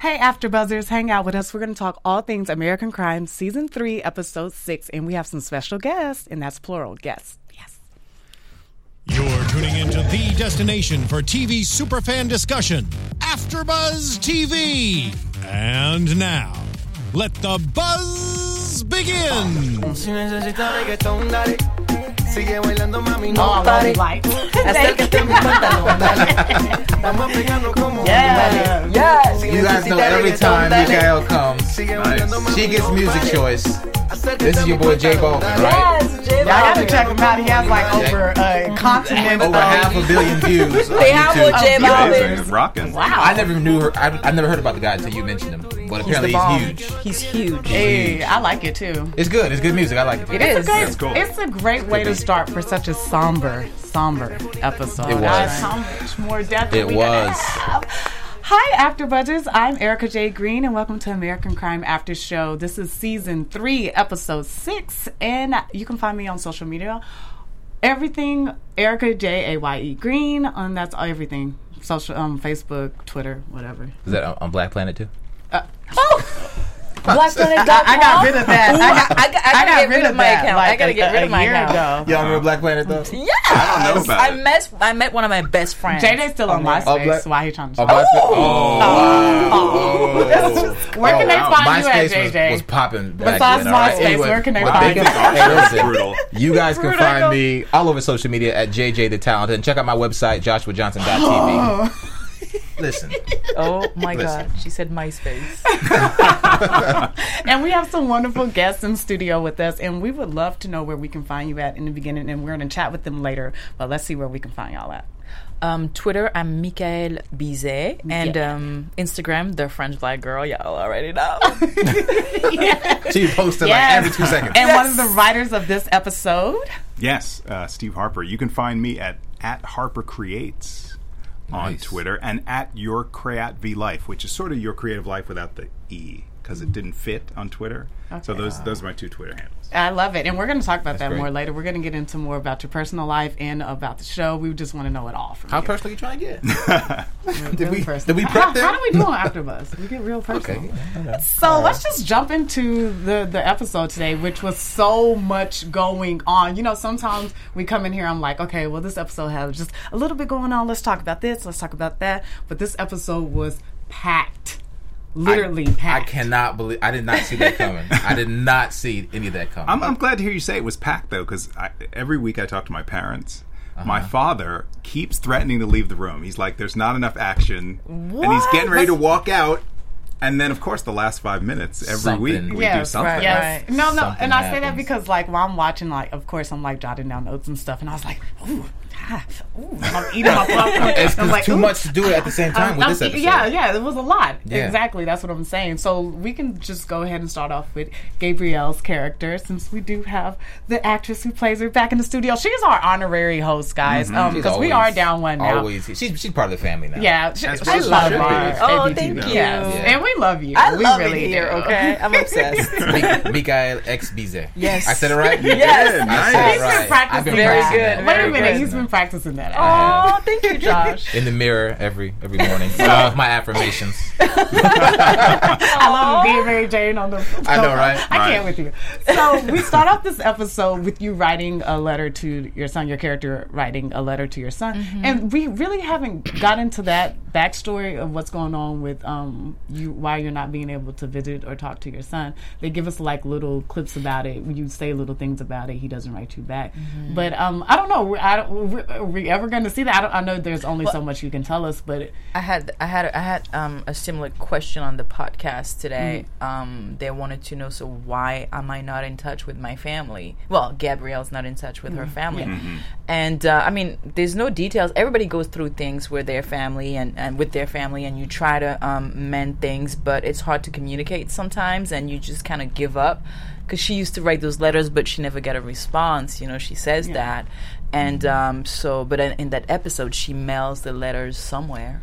Hey, AfterBuzzers, hang out with us. We're going to talk all things American Crime, Season 3, Episode 6, and we have some special guests, and that's plural guests. Yes. You're tuning into the destination for TV superfan discussion, AfterBuzz TV. And now, let the buzz begin. Sigue bailando, mami, no Oh, I love pare. lights. Acércate a mi pantalón, dale. Vamos a pegarnos como Yeah. animales. Yes. You guys know every time dale. Mikael comes, Sigue she gets music choice. Acércate This is your boy J pantalón, Balvin, dale. right? right? Y'all gotta check him out. He has like over uh, a continent Over half a billion views. They have YouTube. with J Balvin. Rocking. Wow. I never knew her. I, I never heard about the guy until you mentioned him. But apparently he's, huge. He's huge. Hey, I like it too. It's good. It's good music. I like it. It is. Great- That's cool. It's a great way to start for such a somber, somber episode. It was. Guys, how much more depth It are we gonna was. have? Hi, AfterBuzzers. I'm Erica J. Green, and welcome to American Crime After Show. This is season three, episode six, and you can find me on social media. Everything Erica J. A. Y. E. Green, and that's everything. Social, um, Facebook, Twitter, whatever. Is that on- on Black Planet too? BlackPlanet.com. I, I got rid of that. Ooh, I got, I, got- I gotta get rid of my that, account. I gotta a- get rid a of my year account. ago. Y'all remember Black Planet though? Yeah, I don't know about I it. met I met one of my best friends. JJ's still on MySpace. Oh, oh Black- Why he trying to? Oh, MySpace. Oh, wow. Oh. Where can they wow. find you at, MySpace was, JJ? was popping. back Besides then, all right? MySpace, Anyway, where can they find you? Hey, listen. Brutal. You guys can find me all over social media at JJ the Talented and check out my website, joshuajohnson.tv. Listen, Oh my Listen. god, she said MySpace. And we have some wonderful guests in studio with us, and we would love to know where we can find you at in the beginning, and we're going to chat with them later. But let's see where we can find y'all at. Um, Twitter, I'm Michael Bizet, and Yeah. um, Instagram, the French Black Girl. Y'all already know. she posted like Yes. every two seconds. And one of the writers of this episode, Yes, uh, Steve Harper. You can find me at at Harper Creates on Nice. Twitter and at Your Creat V Life, which is sort of your creative life without the e because it didn't fit on Twitter. So Okay. those those are my two Twitter handles. I love it, and we're going to talk about that great. more later. We're going to get into more about your personal life and about the show. We just want to know it all from How you. personal are you trying to get? Did we- did we prep how, them? How do we do on AfterBuzz? We get real personal. Okay. So let's just jump into the the episode today, which was so much going on. You know, sometimes we come in here, I'm like, okay, well, this episode has just a little bit going on. Let's talk about this. Let's talk about that. But this episode was packed, literally I packed. I cannot believe I did not see that coming. I did not see any of that coming. I'm, I'm glad to hear you say it was packed though, because every week I talk to my parents. My uh-huh. father keeps threatening to leave the room. He's like, "There's not enough action," and he's getting ready to walk out. And then, of course, the last five minutes every Something. week we do something. right, Yes. right. No, no. Something and I say that because, like, while I'm watching, like, of course, I'm like jotting down notes and stuff, and I was like, ooh, ooh, I'm eating my popcorn. it's, I'm like, too ooh. much to do it at the same time Um, with um, this episode. Yeah, yeah, it was a lot. Yeah. Exactly, that's what I'm saying. So we can just go ahead and start off with Gabrielle's character, since we do have the actress who plays her back in the studio. She's our honorary host, guys, Mm-hmm. She's because we are down one now. Always, she's she's part of the family now. Yeah, she, As I well as she love should her. Oh, ABT. thank you. Yes, Yeah. and we love you. I we love really it here. do. Okay, I'm obsessed. Mi- Mikael X Bizet. Yes. I said it right. Yes. I said Nice. it He's right. been practicing I've been Very practicing good. Wait very a minute, good. he's been practicing that. oh, thank you, Josh. in the mirror every every morning. Uh, my affirmations. I love being Mary Jane on the. I know, right? I Right. can't with you. So we start off this episode with you writing a letter to your son, your character writing a letter to your son, Mm-hmm. and we really haven't got into that backstory of what's going on with um you why you're not being able to visit or talk to your son. They give us like little clips about it. You say little things about it. He doesn't write you back, Mm-hmm. but um I don't know. I don't. Are we ever going to see that? I, don't, I know there's only so much you can tell us, but I had I had I had um, a similar question on the podcast today. Um, they wanted to know so why am I not in touch with my family? Well, Gabrielle's not in touch with her family, and uh, I mean, there's no details. Everybody goes through things with their family and, and with their family, and you try to um, mend things, but it's hard to communicate sometimes, and you just kind of give up. Because she used to write those letters, but she never got a response. You know, she says that, and um, so. But in, in that episode, she mails the letters somewhere.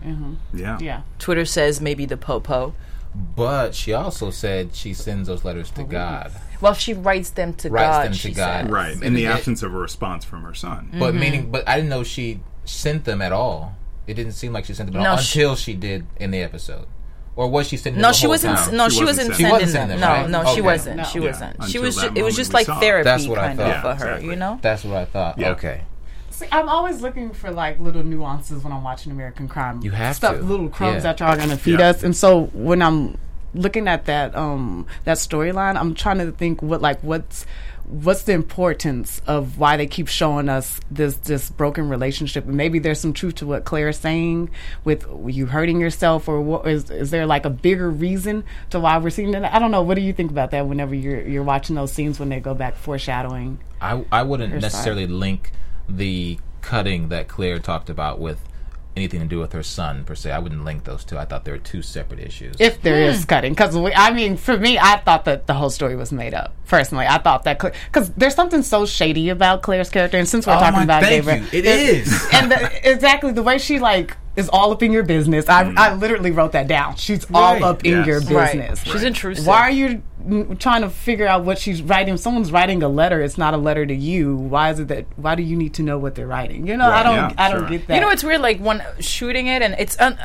Yeah. yeah. Twitter says maybe the popo. But she also said she sends those letters to God. Well, she writes them to Writes God. them to she God. says. Right. In the absence of a response from her son. But Mm-hmm. meaning, but I didn't know she sent them at all. It didn't seem like she sent them at No, all she- until she did in the episode. or was she sitting? No, there she whole wasn't. time? No, She she, wasn't wasn't sending sending She wasn't them. sending No, them, no, right? she Okay. wasn't. No. She Yeah. wasn't. She was. that Ju- it was just like therapy That's what I kind thought. of for her. exactly. You know. That's what I thought. Yeah. Okay. See, I'm always looking for like little nuances when I'm watching American Crime. You have stuff, to. little crumbs Yeah. that y'all are gonna feed Yeah. us. And so when I'm looking at that um that storyline, I'm trying to think what like what's what's the importance of why they keep showing us this this broken relationship? And maybe there's some truth to what claire's saying with you hurting yourself or what is is there like a bigger reason to why we're seeing that? I don't know. What do you think about that whenever you're you're watching those scenes when they go back foreshadowing I I wouldn't Her side. necessarily link the cutting that Claire talked about with anything to do with her son per se. I wouldn't link those two. I thought they were two separate issues. if there is cutting because i mean for me i thought that the whole story was made up personally i thought that because there's something so shady about claire's character and since we're Oh talking my- about thank Gabrielle, you. It there- is. and the, exactly the way she like is all up in your business I, I literally wrote that down she's Right. all up in Yes. your Right. business She's intrusive. why are you mm, trying to figure out what she's writing if someone's writing a letter it's not a letter to you why is it that why do you need to know what they're writing you know i don't yeah, i don't sure. get that You know, it's weird. Like when shooting it, and it's un-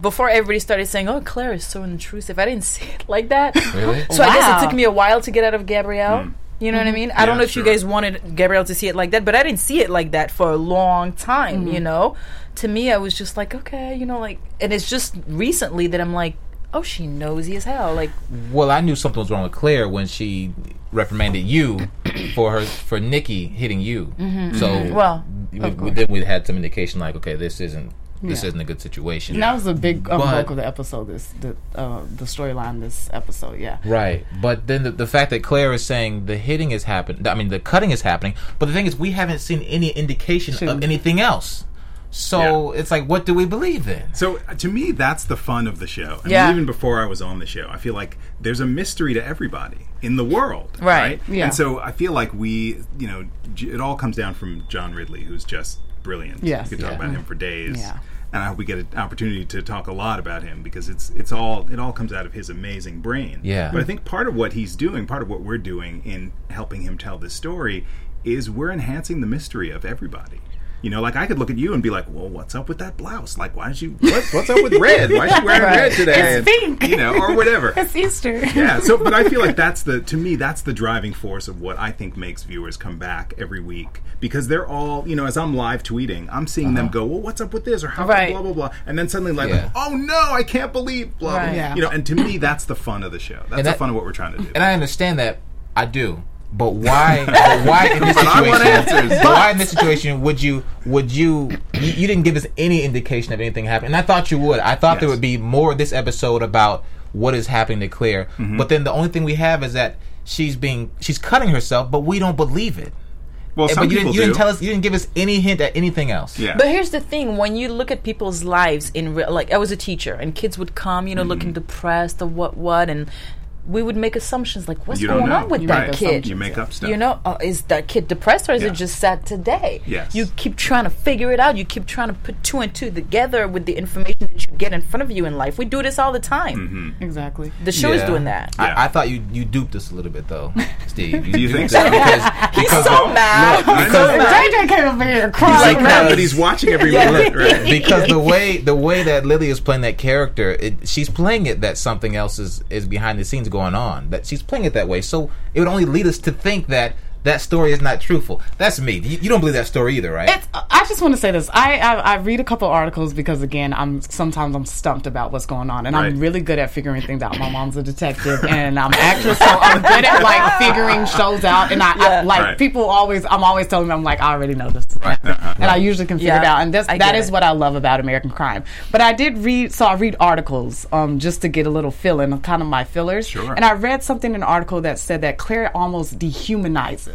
before everybody started saying, "Oh, Claire is so intrusive." I didn't see it like that. Really? So I guess it took me a while to get out of Gabrielle. Hmm. You know what I mm-hmm. mean? I don't know if you guys wanted Gabrielle to see it like that, but I didn't see it like that for a long time. You mm-hmm. know, to me, I was just like, okay, you know, like, and it's just recently that I'm like, oh, she nosy as hell. Like, Well, I knew something was wrong with Claire when she reprimanded you for her for Nikki hitting you. So Mm-hmm. Well, we, we, then we had some indication like, okay, this isn't this Yeah. isn't a good situation. And that was a big um, But- bulk of the episode. This the uh, the storyline this episode. Yeah. Right, but then the, the fact that Claire is saying the hitting is happening, I mean the cutting is happening, but the thing is we haven't seen any indication Sure. of anything else. So it's like, what do we believe in? So uh, to me, that's the fun of the show. I Yeah. mean, even before I was on the show, I feel like there's a mystery to everybody in the world, Right. Yeah. And so I feel like we, you know, it all comes down from John Ridley, who's just brilliant. Yes, we could talk yeah. about him for days. Yeah. And I hope we get an opportunity to talk a lot about him because it's it's all it all comes out of his amazing brain. Yeah. But I think part of what he's doing, part of what we're doing in helping him tell this story, is we're enhancing the mystery of everybody. You know, like I could look at you and be like, "Well, what's up with that blouse? Like, why did you? What, what's up with red? Why is she wearing red today? It's And, pink. You know, or whatever." It's Easter. yeah. So, but I feel like that's the to me that's the driving force of what I think makes viewers come back every week because they're all you know. As I'm live tweeting, I'm seeing them uh-huh. go, "Well, what's up with this?" or "How Right. blah blah blah," and then suddenly like, Yeah. "Oh no, I can't believe blah." blah. Right. Yeah. You know, and to me, that's the fun of the show. That's And the that- fun of what we're trying to do. And I understand that, I do. But why? but why in this But I want situation? but why in this situation would you? Would you, you? You didn't give us any indication of anything happening. And I thought you would. I thought there would be more of this episode about what is happening to Claire. Mm-hmm. But then the only thing we have is that she's being she's cutting herself, but we don't believe it. well, some but you people didn't, you didn't tell us. You didn't give us any hint at anything else. Yeah. But here's the thing: when you look at people's lives in real, like I was a teacher, and kids would come, you know, Mm-hmm. looking depressed or what, what, and we would make assumptions like, "What's You going know. on with You that make kid?" You make up stuff. You know, uh, is that kid depressed or is Yeah. it just sad today? Yes. You keep trying to figure it out. You keep trying to put two and two together with the information that you get in front of you in life. We do this all the time. Mm-hmm. Exactly. The show is doing that. Yeah. I, I thought you you duped us a little bit though, Steve. Do you think us so? Because, He's because so mad. I know. JJ came over here He's crying. like mad, but he's watching every minute, right? because the way the way that Lily is playing that character, it, she's playing it that something else is is behind the scenes going on. That she's playing it that way. So it would only lead us to think that that story is not truthful. That's me. You, you don't believe that story either, right? It's, I just want to say this. I, I I read a couple articles because again, I'm sometimes I'm stumped about what's going on, and Right. I'm really good at figuring things out. My mom's a detective, and I'm an actress, so I'm good at like figuring shows out. And I, I like Right. people always. I'm always telling them, I'm like, I already know this, right. and I usually can figure it out. And that's, I that get is it. what I love about American Crime. But I did read, so I read articles um, just to get a little feeling of kind of my fillers. Sure. And I read something in an article that said that Claire almost dehumanizes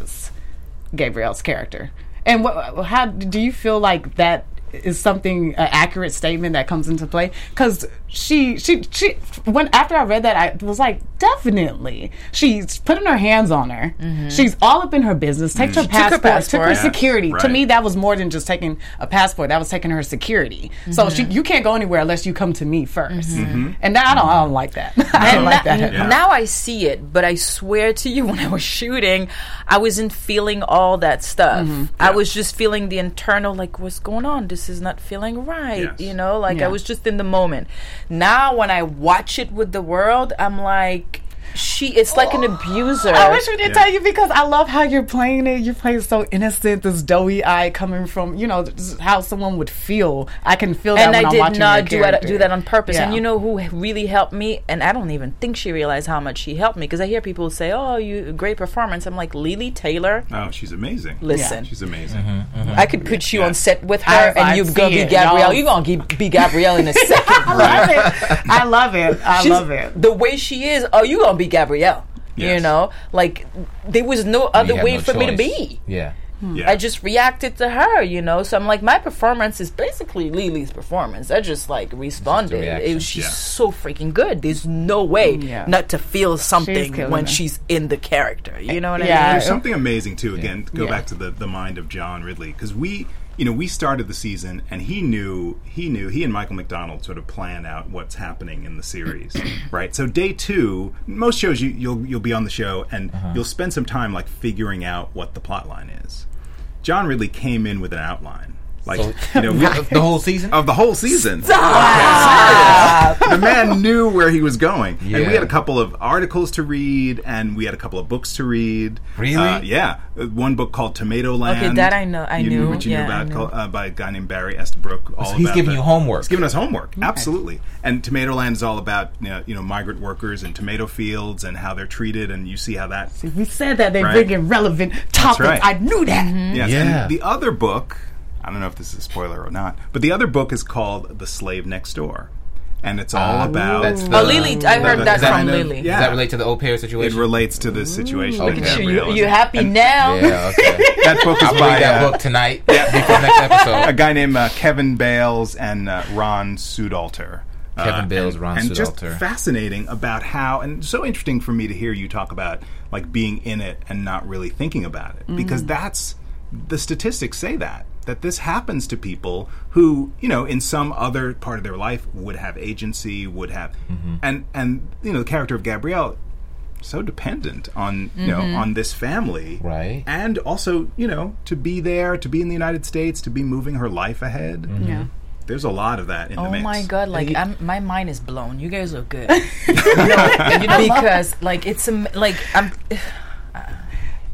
Gabrielle's character. And what, how do you feel like that is something an accurate statement that comes into play? Because she, she, she, when after I read that, I was like, definitely. She's putting her hands on her. She's all up in her business. Takes her, Mm-hmm. took her passport, took her passport. security. To me, that was more than just taking a passport. That was taking her security. So she, you can't go anywhere unless you come to me 1st And that, I don't, I don't like that. I don't like that. Yeah. Now I see it, but I swear to you, when I was shooting, I wasn't feeling all that stuff. Mm-hmm. I was just feeling the internal, like, what's going on? This this is not feeling right. Yes. You know, like Yeah. I was just in the moment. Now when I watch it with the world, I'm like, she. It's like an abuser. I wish we didn't Yeah. tell you because I love how you're playing it. You're playing so innocent, this doughy eye coming from, you know, how someone would feel. I can feel that and when I I'm did watching not do it, character. do that on purpose. And you know who really helped me? And I don't even think she realized how much she helped me because I hear people say, "Oh, you great performance." I'm like, Lili Taylor. Oh, she's amazing. Listen, She's amazing. Mm-hmm, mm-hmm. I could put you Yeah. on set with her, I've- and I've you're gonna be it, Gabrielle. y'all. You're gonna ge- be Gabrielle in a second. I love it. I love it. I She's- love it. The way she is, oh, you gonna be Gabrielle. You know, like there was no other way no for me to be. Yeah. Hmm. Yeah. I just reacted to her, you know. So I'm like, my performance is basically Lily's performance. I just like responded. reaction. It she's Yeah. so freaking good. There's no way mm, Yeah. not to feel something killing when it. she's in the character. You know what I Yeah. mean? There's something amazing too. Again, to go Yeah. back to the, the mind of John Ridley because we, you know, we started the season and he knew he knew he and Michael McDonald sort of plan out what's happening in the series, right? So day two, most shows you you'll you'll be on the show and uh-huh. you'll spend some time like figuring out what the plot line is. John Ridley came in with an outline, like you know, we, the whole season. of the whole season. Serious. the man knew where he was going, and we had a couple of articles to read, and we had a couple of books to read. Really? Uh, yeah, Uh, one book called Tomatoland. Okay, that I know- I you knew, Which you yeah, knew about, knew. called, uh, by a guy named Barry Estabrook. All he's about giving the- you homework. He's giving us homework, absolutely. And Tomatoland is all about you know, you know migrant workers and tomato fields and how they're treated, and you see how that We said that they Right. bring in relevant topics. right. I knew that. Yes, Yeah. and the other book, I don't know if this is a spoiler or not, but the other book is called The Slave Next Door. And it's all about. That's Oh, Lily, I heard the that from kind of- Lily. yeah. Does that relate to the au pair situation? it relates to this situation. that Okay. You, you in. happy now? Yeah. Okay. That book is I'll by read that uh, book tonight before next a guy named uh, Kevin Bales and uh, Ron Soodalter. Kevin Uh, Bales, and, Ron and just fascinating about how, and so interesting for me to hear you talk about like being in it and not really thinking about it, because that's the statistics say that that this happens to people who you know in some other part of their life would have agency, would have, Mm-hmm. and and you know the character of Gabrielle so dependent on you know on this family Right. and also you know to be there to be in the united states to be moving her life ahead Mm-hmm. Yeah. there's a lot of that in the Oh mix my god! Like I'm, my mind is blown. You guys are good. you know, because like it's a like I'm.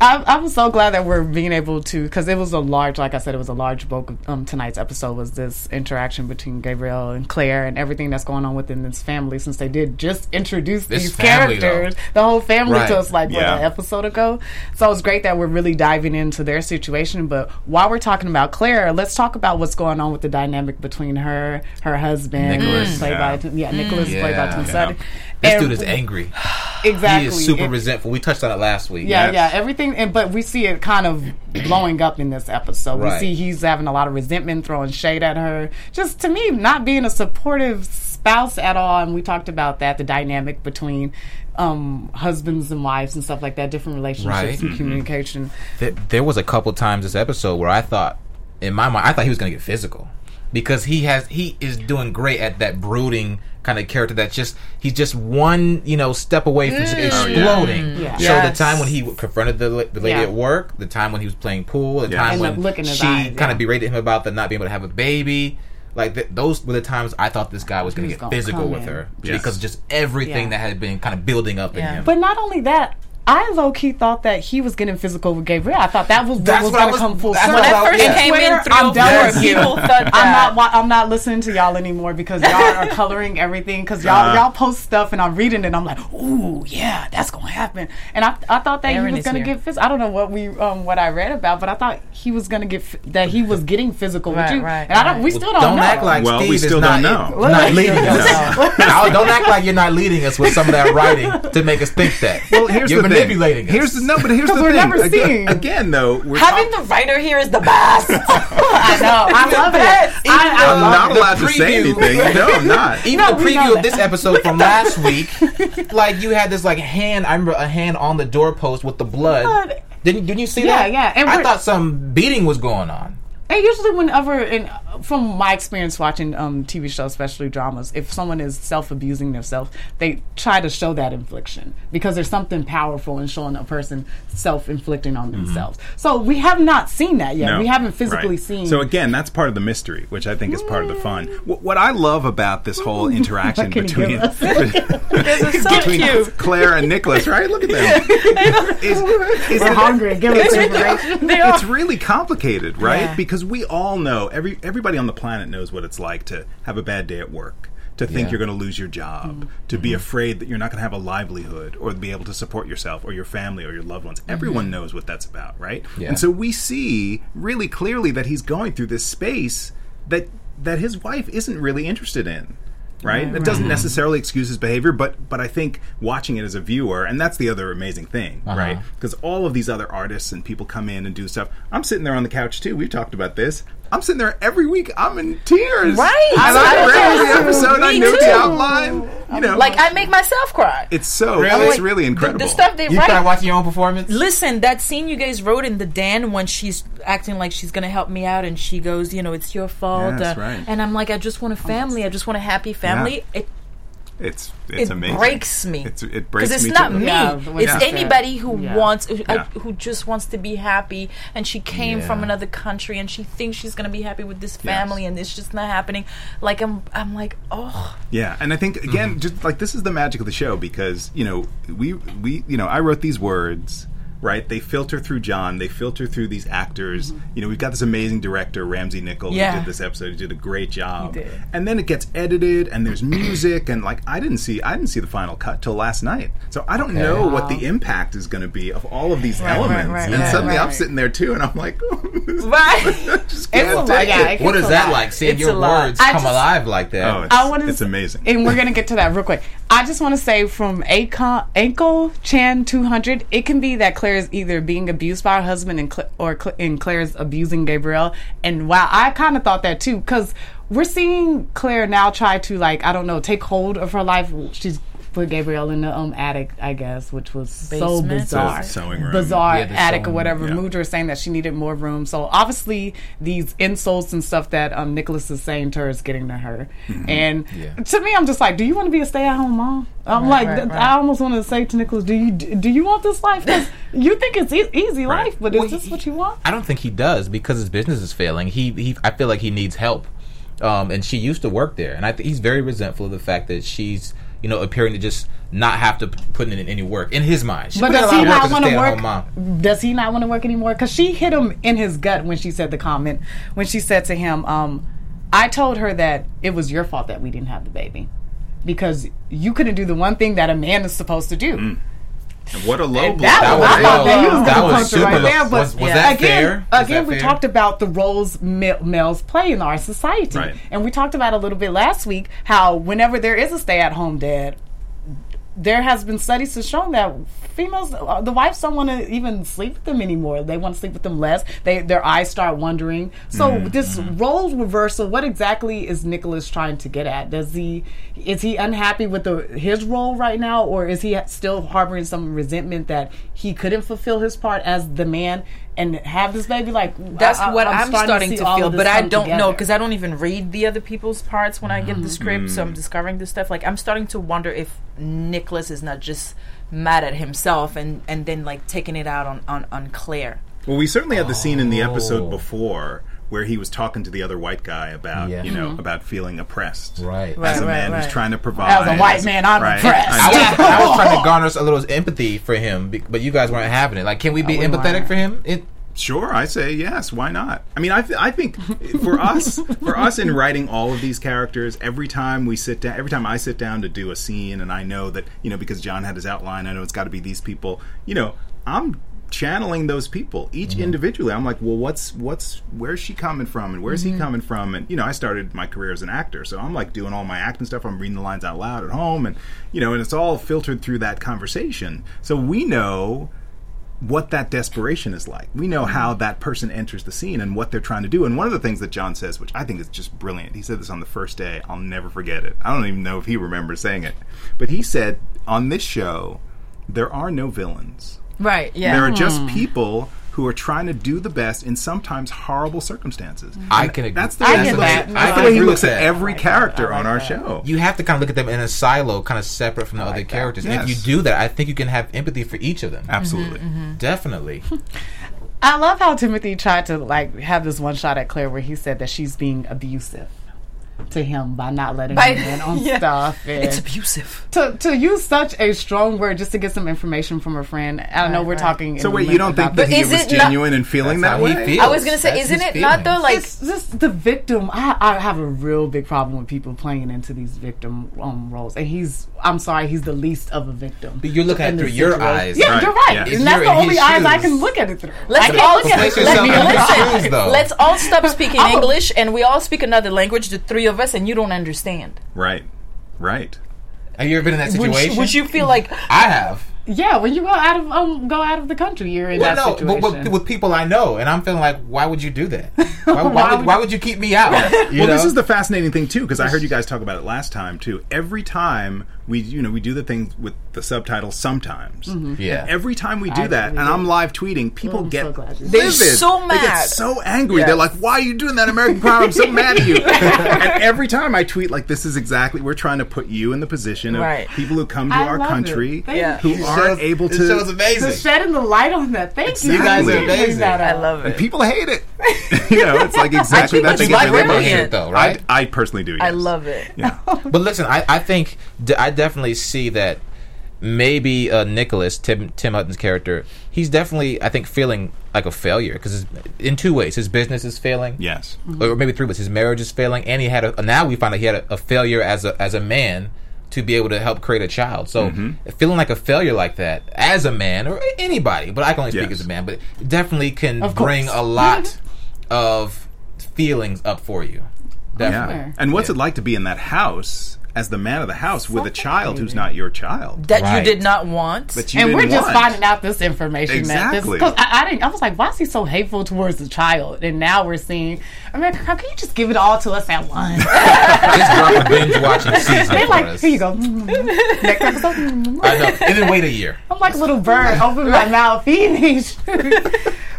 I, I'm so glad that we're being able to because it was a large, like I said, it was a large bulk of um, tonight's episode was this interaction between Gabrielle and Claire and everything that's going on within this family since they did just introduce This these family, characters, though. the whole family Right. to us like Yeah. what an episode ago. So it's great that we're really diving into their situation. But while we're talking about Claire, let's talk about what's going on with the dynamic between her, her husband, Nicholas. played Yeah. by yeah, Nicholas played by Yeah. Tim Yeah. This dude is angry. exactly He is super It- resentful. We touched on it last week. yeah, Yes. yeah, everything, and but we see it kind of blowing up in this episode. Right. We see he's having a lot of resentment, throwing shade at her. Just to me, not being a supportive spouse at all. And we talked about that, the dynamic between um, husbands and wives and stuff like that, different relationships Right. and communication. There, there was a couple times this episode where I thought, in my mind, I thought he was going to get physical because he has he is doing great at that brooding kind of character. That's just he's just one you know step away from mm. oh, just exploding. Yeah. So Yes. the time when he confronted the, the lady Yeah. at work, the time when he was playing pool, the Yeah. time And when the look in his she eyes, kind yeah. of berated him about the not being able to have a baby. Like th- those were the times I thought this guy was going to get physical with in. her Yes. because just everything Yeah. that had been kind of building up in him. But not only that. I low key thought that he was getting physical with Gabrielle. I thought that was what That's was what I going to come full that's circle. When I I was- first yeah. came Twitter, in, three I'm done with you. people thought that. I'm not. wa- I'm not listening to y'all anymore because y'all are coloring everything. Because y'all Uh-huh. y'all post stuff and I'm reading it. and I'm like, ooh, yeah, that's gonna happen. And I, I thought that Aaron he was gonna get physical. I don't know what we um what I read about, but I thought he was gonna get f- that he was getting physical Right, with you. right, and I don't. right. We still don't, don't know. act like Well, Steve we still not, don't know. not leading us. don't act like you're not leading us with some of that writing to make us think that. well here's the manipulating thing. us. here's the no but here's the we're thing never again, seeing. again though we're Having talk- the writer here is the best. I know. I love it. I, I I'm not it. allowed to say anything no I'm not Even No, the preview of this episode from last week, like you had this like hand. I remember a hand on the doorpost with the blood. Blood. Didn't Didn't you see Yeah, that? yeah, and I thought some beating was going on. And usually, whenever, in, from my experience watching um, TV shows, especially dramas, if someone is self abusing themselves, they try to show that infliction because there's something powerful in showing a person self inflicting on themselves. So we have not seen that yet. No, we haven't physically right. seen. So again, that's part of the mystery, which I think is part of the fun. What, what I love about this whole interaction between give us? It's so between. Claire and Nicholas, right? Look at them. is, is hungry. Give us information. it's really complicated, right? Yeah. Because we all know every everybody on the planet knows what it's like to have a bad day at work, to think Yeah. you're going to lose your job, mm-hmm. to be mm-hmm. afraid that you're not going to have a livelihood or be able to support yourself or your family or your loved ones. Mm-hmm. Everyone knows what that's about, right? Yeah. And so we see really clearly that he's going through this space that that his wife isn't really interested in. Right? That doesn't necessarily excuse his behavior, but but I think watching it as a viewer, and that's the other amazing thing, Uh-huh. right? Because all of these other artists and people come in and do stuff. I'm sitting there on the couch too. We've talked about this. I'm sitting there every week. I'm in tears. Right. And I I read know. the episode. I Me know too. the outline. You know, Like I make myself cry. it's so Really? it's really incredible. the stuff they You write. try watching your own performance. Listen, that scene you guys wrote in the Dan when she's acting like she's gonna help me out, and she goes, "You know, it's your fault." Yes, uh, right. And I'm like, I just want a family. I just want a happy family. It It's it's it amazing. breaks me It's, it breaks me. because it's not too. me. Yeah, it's you said. anybody who Yeah. wants, who, Yeah. who just wants to be happy, and she came from another country, and she thinks she's gonna be happy with this Yes. family, and it's just not happening. Like I'm, I'm like, oh, Yeah, and I think again, just like this is the magic of the show because you know we we you know I wrote these words. Right, they filter through John. They filter through these actors. Mm-hmm. You know, we've got this amazing director, Ramsey Nichols, Yeah. who did this episode. He did a great job. did. And then it gets edited, and there's music, and like I didn't see, I didn't see the final cut till last night. So I don't know what the impact is going to be of all of these Right, right, elements. right, and right, suddenly I'm right. sitting there too, and I'm like, oh, this- right. I just can't take yeah, it. it What gets is a that lot. like? Seeing It's your a lot. words come just- alive like that. Oh, it's, I want to. it's amazing. and we're gonna get to that real quick. I just want to say from Akon, Ankle Chan 200, it can be that Claire is either being abused by her husband and Cla- or Cla- and Claire's abusing Gabrielle. And wow, I kind of thought that too because we're seeing Claire now try to like I don't know take hold of her life. She's put Gabrielle in the um attic, I guess, which was so bizarre, The sewing room. bizarre Yeah, the attic or whatever. room, yeah. Moved her saying that she needed more room. So obviously these insults and stuff that um Nicholas is saying to her is getting to her. Mm-hmm. And Yeah. to me, I'm just like, do you want to be a stay at home mom? I'm Right, like, right, th- right. I almost want to say to Nicholas, do you do you want this life? 'Cause you think it's e- easy Right. life, but Well, is this he- what you want? I don't think he does because his business is failing. He, he I feel like he needs help. Um, and she used to work there, and I think he's very resentful of the fact that she's, you know, appearing to just not have to put in any work in his mind. She But put in a does he of work not as a want to work? Does he not want to work anymore? Because she hit him in his gut when she said the comment. When she said to him, um, "I told her that it was your fault that we didn't have the baby." Because you couldn't do the one thing that a man is supposed to do. And what a low blow. that, That was, was I thought that he was That was punch super right there. But Was- was Yeah. that again, fair? Was again, that we fair? talked about the roles males play in our society, Right. and we talked about a little bit last week how whenever there is a stay-at-home dad, there has been studies to show that females, uh, the wives don't want to even sleep with them anymore. They want to sleep with them less. They their eyes start wandering. So Mm-hmm. this role reversal, what exactly is Nicholas trying to get at? Does he is he unhappy with the his role right now, or is he still harboring some resentment that he couldn't fulfill his part as the man and have this baby? Like That's I- I- what I'm, starting, see to, all feel, but I don't know because I don't even read the other people's parts when I get the script. So I'm mm-hmm. discovering this stuff. Like I'm starting to wonder if Nicholas is not just mad at himself and and then like taking it out on on, on Claire. Well, we certainly had the scene in the episode Oh. before where he was talking to the other white guy about, Yeah. you know, mm-hmm. about feeling oppressed. Right. Right, As a man right. who's trying to provide. As a white man, I'm right? oppressed. I I was, I was trying to garner a little empathy for him, but you guys weren't having it. Like, can we be empathetic for him? It, Sure, I say yes. Why not? I mean, I, th- I think for us, for us in writing all of these characters, every time we sit down, every time I sit down to do a scene, and I know that you know because John had his outline, I know it's got to be these people. You know, I'm channeling those people each mm-hmm. individually. I'm like, well, what's what's where's she coming from, and where's he mm-hmm. coming from, and you know, I started my career as an actor, so I'm like doing all my acting stuff. I'm reading the lines out loud at home, and you know, and it's all filtered through that conversation. So we know what that desperation is like. We know how that person enters the scene and what they're trying to do. And one of the things that John says, which I think is just brilliant, he said this on the first day. I'll never forget it. I don't even know if he remembers saying it. But he said, on this show, there are no villains. Right. Yeah. There are just hmm. people who are trying to do the best in sometimes horrible circumstances. I And can agree. That's the I way, get he looks that. at- I that's the way he looks at every I like character that. On our that. show. you have to kind of look at them in a silo, kind of separate from the other like that. characters. And if you do that, I think you can have empathy for each of them. Absolutely. Mm-hmm, mm-hmm. Definitely. I love how Timothy tried to like have this one shot at Claire where he said that she's being abusive to him by not letting By- him in on Yeah. stuff. And It's abusive. to to use such a strong word just to get some information from a friend. I don't know we're right. talking. So in wait, you don't think that he Is was genuine in feeling that way? feels. I was gonna say, That's isn't his it not though? Like, it's just the victim. I, I have a real big problem with people playing into these victim um, roles, and he's. I'm sorry, he's the least of a victim. But you're looking at it through your situation. eyes. Yeah, Right, you're right, yeah. and that's You're the only his eyes I can look at it through. Let's all look at it. Let me listen. Let's all stop speaking Oh. English and we all speak another language, the three of us, and you don't understand. Right. Right. Have you ever been in that Would situation? you, would you feel like I have. Yeah, when you go out of um go out of the country, you're in Well, that no, situation. but with, with people I know, and I'm feeling like, why would you do that? Why, why, Why would, would why you- would you keep me out? You well, know? this is the fascinating thing too, because I heard you guys talk about it last time too. Every time we, you know, we do the thing with the subtitles. Sometimes, mm-hmm. Yeah. Every time we do I that, agree. and I'm live tweeting, people I'm get so glad They're livid. so They get mad. so angry. Yes. They're like, "Why are you doing that, American Crime? I'm so mad at you." and every time I tweet, like, "This is exactly we're trying to put you in the position of Right. people who come to I our country Yeah. who you. aren't shows- able It to." shows amazing. For shedding the light on that. Thank you. You guys are for bringing amazing. that I up. love and it? people hate it. you know, it's like exactly think that's it's you what get they the brilliant. though, right? I, I personally do. I love it. Yeah. But listen, I, I think d- I definitely see that maybe uh, Nicholas Tim Tim Hutton's character, he's definitely I think feeling like a failure because in two ways, his business is failing, Yes. or maybe three ways, his marriage is failing, and he had a now we find out he had a, a failure as a as a man to be able to help create a child. So feeling like a failure like that as a man or anybody, but I can only speak Yes. as a man, but it definitely can Of bring course. a lot of feelings up for you. Definitely. Yeah. And what's Yeah. it like to be in that house as the man of the house with a child who's not your child? That Right. you did not want. But you and we're just want. finding out this information. Exactly. Because I, I didn't. I was like, why is he so hateful towards the child? And now we're seeing. I mean, how can you just give it all to us at once? Just drop a binge watching season They're like, us. here you go. Next episode. I know. And then wait a year. I'm like a little bird, open my mouth, feeding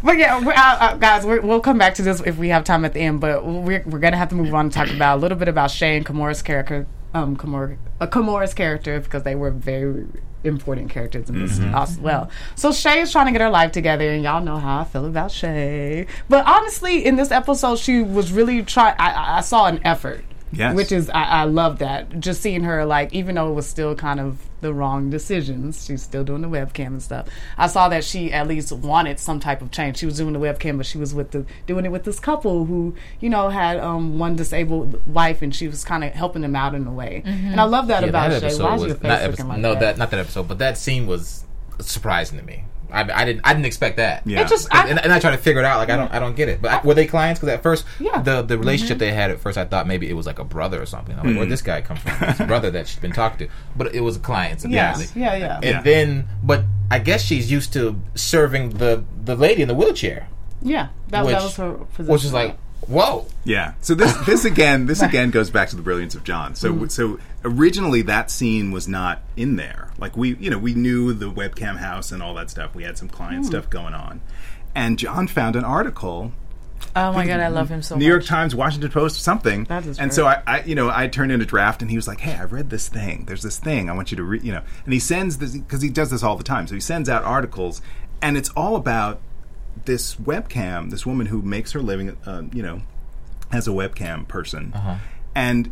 but yeah, we're, uh, uh, guys, we're, we'll come back to this if we have time at the end. But we're, we're gonna have to move on and talk about a little bit about Shae and Kimara's character, um, Kimara, uh, Kimara's character, because they were very important characters in this as well. So Shae is trying to get her life together, and y'all know how I feel about Shae. But honestly, in this episode, she was really trying. I, I saw an effort. Yes. Which is I, I love that. Just seeing her like even though it was still kind of the wrong decisions, she's still doing the webcam and stuff. I saw that she at least wanted some type of change. She was doing the webcam, but she was with the doing it with this couple who, you know, had um, one disabled wife and she was kind of helping them out in a way. And I love that Yeah, about that Shae. episode Why is was your face not looking episode, like no, that? that not that episode, but that scene was surprising to me. I, I didn't I didn't expect that. Yeah. It just I, and, and I try to figure it out. Like I don't, I don't get it. But I, were they clients? Because at first, Yeah. Mm-hmm. the the relationship they had at first, I thought maybe it was like a brother or something. I'm like, where'd this guy come from? It's a brother that she's been talking to, but it was clients. yeah, apparently. yeah, yeah. And Yeah. then, but I guess she's used to serving the the lady in the wheelchair, yeah, that, which that was her position. which is like, whoa. Yeah. So this this again this again goes back to the brilliance of John. So Mm-hmm. so originally that scene was not in there. Like we you know we knew the webcam house and all that stuff. We had some Mm. client stuff going on, and John found an article oh my god, I love him so much. New much. York Times, Washington Post, something. That is and great. so I, I, you know, I turned in a draft, and he was like, "Hey, I read this thing. There's this thing. I want you to read." You know, and he sends this because he does this all the time. So he sends out articles, and it's all about this webcam, this woman who makes her living, uh, you know, as a webcam person, and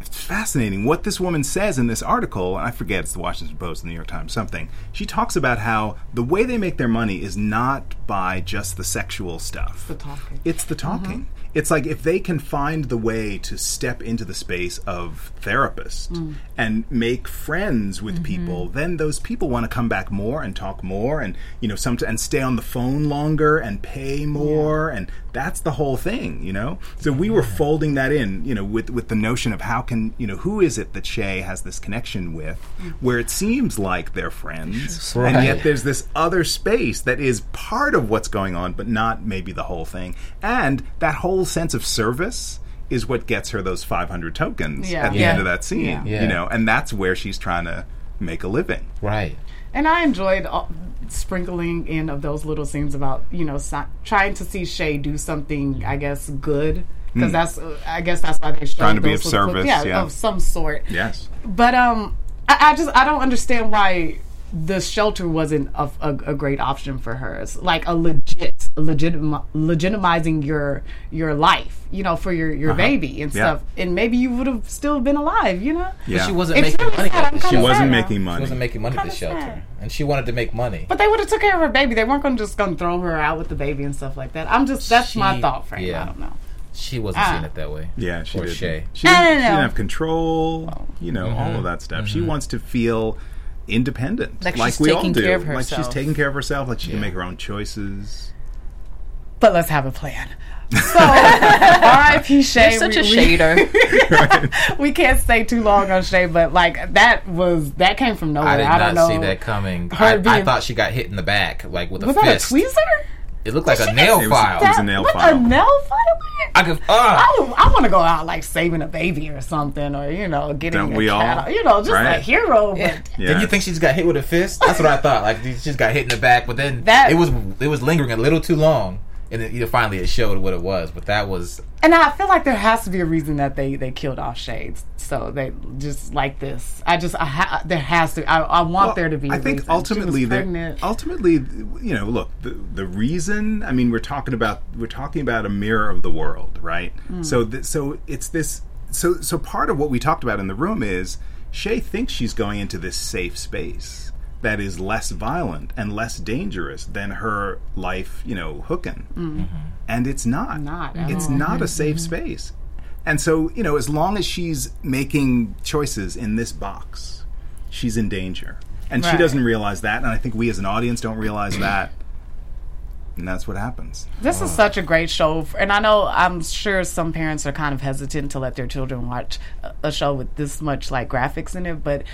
it's fascinating what this woman says in this article. And I forget it's the Washington Post, the New York Times, something. She talks about how the way they make their money is not by just the sexual stuff. The talking. It's the talking. Mm-hmm. It's like if they can find the way to step into the space of therapist mm. and make friends with mm-hmm. people, then those people want to come back more and talk more and you know some and stay on the phone longer and pay more and that's the whole thing, you know. So we were folding that in, you know, with with the notion of how can you know who is it that Shae has this connection with, mm. where it seems like they're friends, and yet there's this other space that is part of what's going on, but not maybe the whole thing. And that whole sense of service is what gets her those 500 tokens Yeah. at the Yeah. end of that scene. Yeah. Yeah. You know, and that's where she's trying to make a living. Right. And I enjoyed all, sprinkling in of those little scenes about you know si- trying to see Shae do something, I guess, good because that's uh, I guess that's why they showed Hmm. Trying to be of little clips. service, yeah, yeah. of some sort. Yes. But um, I, I just I don't understand why the shelter wasn't a, a, a great option for her. It's like a legit, legitim, legitimizing your your life, you know, for your your baby and Uh-huh. Yeah. stuff. And maybe you would have still been alive, you know. Yeah. But she wasn't It's making really money sad. at I'm the kinda She wasn't making money. She wasn't making money at the shelter, sad. and she wanted to make money. But they would have took care of her baby. They weren't going to just going to throw her out with the baby and stuff like that. I'm just that's my thought frame. yeah. I don't know. she wasn't Ah. seeing it that way. Yeah, she Poor did. Shae. She, didn't, she didn't have control. You know, all of that stuff. She wants to feel independent, Like like, she's we all taking do. care of Like she's herself. taking care of herself. Like she can make her own choices. But let's have a plan. So, R.I.P. Shae. You're such we, a we- shader. We, can't stay too long on Shae, but like that was that came from nowhere. I did I not don't know. see that coming. Her I, I thought she got hit in the back, like with a Was that fist. a tweezer? It looked like a nail It was- file. it was a nail with file. a nail file? I could. Uh, I, I want to go out like saving a baby or something, or you know, getting Don't a we cat, all? you know, just a hero. Yeah. But Yeah. Did you think she just got hit with a fist? That's what I thought. Like she just got hit in the back, but then That- it was it was lingering a little too long, and then, you know, finally it showed what it was. But that was And I feel like there has to be a reason that they they killed off Shades. So they just like this. I just I ha- there has to. I, I want Well, there to be. a I think reason. She was ultimately, the, pregnant. ultimately, you know, look, the, the reason. I mean, we're talking about we're talking about a mirror of the world, right? Hmm. So, th- so it's this. So, so part of what we talked about in the room is Shae thinks she's going into this safe space that is less violent and less dangerous than her life, you know, hooking, mm-hmm. Mm-hmm. and it's not. Not at It's all. not a mm-hmm. safe space. And so, you know, as long as she's making choices in this box, she's in danger. And she doesn't realize that. And I think we as an audience don't realize that. And that's what happens. This is such a great show, f- and I know I'm sure some parents are kind of hesitant to let their children watch a- a show with this much like graphics in it, but.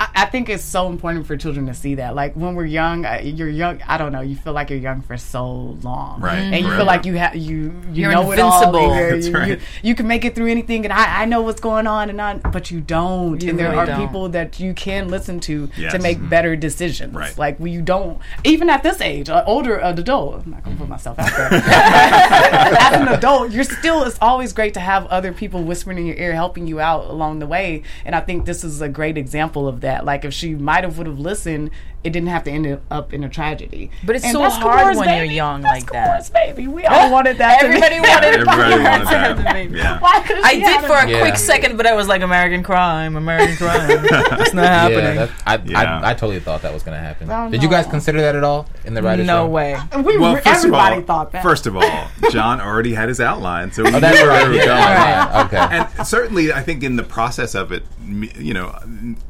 I I think it's so important for children to see that. Like when we're young, uh, you're young. I don't know. You feel like you're young for so long, Right, And you forever. feel like you have you you You're know it all. you're- That's you, right. you, you can make it through anything, and I, I know what's going on, and on, but you don't. You and there really are don't. people that you can listen to Yes. to make better decisions. Right. Like when you don't, even at this age, an older adult. I'm not gonna put myself out there as an adult, you're still. It's always great to have other people whispering in your ear, helping you out along the way. And I think this is a great example of that. Like if she might have would have listened, it didn't have to end up in a tragedy. But it's And so that's hard Kapoor's when you're young That's like that. Baby. We all wanted that. Everybody wanted Everybody wanted that. the baby. Yeah. Why couldn't I did for a Yeah. quick second, but I was like, American crime, American crime. it's not happening. yeah. That, I, Yeah. I I totally thought that was going to happen. Oh, Did you guys consider that at all in the writers' no room? way. Uh, we, Well, first of everybody all, thought that. first of all, John already had his outline, so we Oh, that's knew where right. we were Yeah, going. Okay. And certainly, I think in the process of it, you know,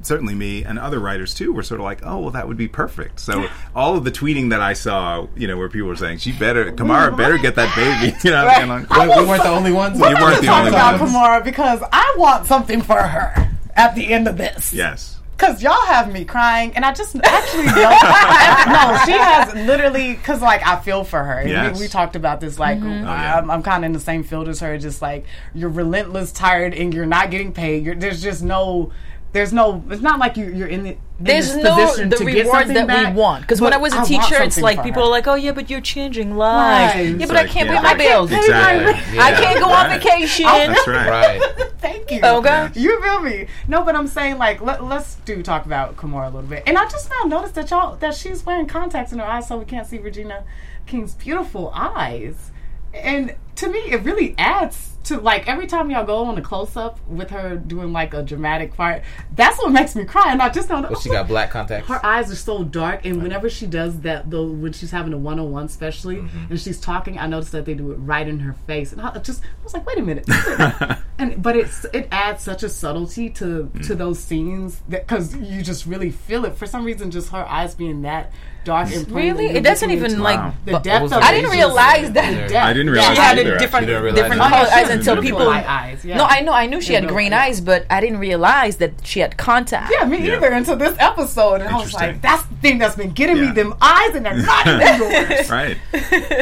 certainly me and other writers too were sort of like, oh, well, that would be perfect. So all of the tweeting that I saw, you know, where people were saying, she better, Kimara better get that baby, you know, and like, we, we weren't the only ones. We're You not weren't the only about ones. Kimara because I want something for her at the end of this. yes. Cause y'all have me crying, and I just actually don't. no, she has literally. Cause like I feel for her. And Yes. We, we talked about this. Like mm-hmm. oh, yeah. I'm, I'm kind of in the same field as her. Just like you're relentless, tired, and you're not getting paid. You're, there's just no. There's no. It's not like you, you're in the. in There's this no position the to get rewards something that back, we want. Because when I was a teacher, it's like people her. are like, "Oh yeah, but you're changing lives." Right. Yeah, but It's I can't yeah. pay my bills. pay my Exactly. I can't go on Right. vacation. Oh, that's right. Right. Thank you. Okay. You feel me? No, but I'm saying like let, us do talk about Kimara a little bit. And I just now noticed that y'all that she's wearing contacts in her eyes so we can't see Regina King's beautiful eyes. And to me it really adds to like every time y'all go on a close up with her doing like a dramatic part, that's what makes me cry. And I just don't But she got black contacts. her eyes are so dark, and whenever she does that, though, when she's having a one on one, especially, Mm-hmm. and she's talking, I noticed that they do it right in her face, and I just I was like, wait a minute, and but it's it adds such a subtlety to Mm. to those scenes that because you just really feel it for some reason, just her eyes being that dark and Really? It doesn't even into like. the depth of it? I didn't realize that. depth. I didn't Yeah. realize She had either, a different, You didn't realize different that? color Oh, eyes until people. beautiful light eyes, yeah. No, I know, I knew she had green clear. eyes, but I didn't realize that she had contact. Yeah, me Yeah. either until this episode, and I was like, "That's the thing that's been getting me them eyes, and they're not even yours." right.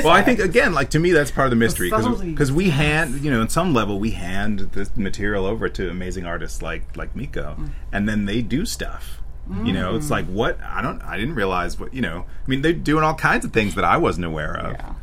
Well, I think again, like to me, that's part of the mystery subtlety. because we hand, you know, in some level, we hand the material over to amazing artists like like Miko, Mm. and then they do stuff, You know, it's like what I don't. I didn't realize what you know. I mean, they're doing all kinds of things that I wasn't aware of. Yeah.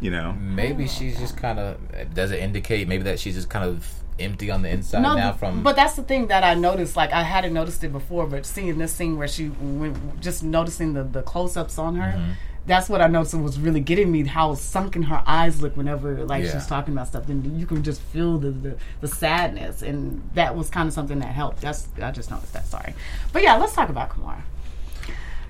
You know, Maybe she's just kind of. Does it indicate maybe that she's just kind of empty on the inside No, now from? but that's the thing that I noticed. Like I hadn't noticed it before, but seeing this scene where she, when, just noticing the the close ups on her, Mm-hmm. That's what I noticed was really getting me. How sunken her eyes look whenever like Yeah. she's talking about stuff. Then you can just feel the, the the sadness, and that was kind of something that helped. That's I just noticed that. Sorry, but yeah, let's talk about Kimara.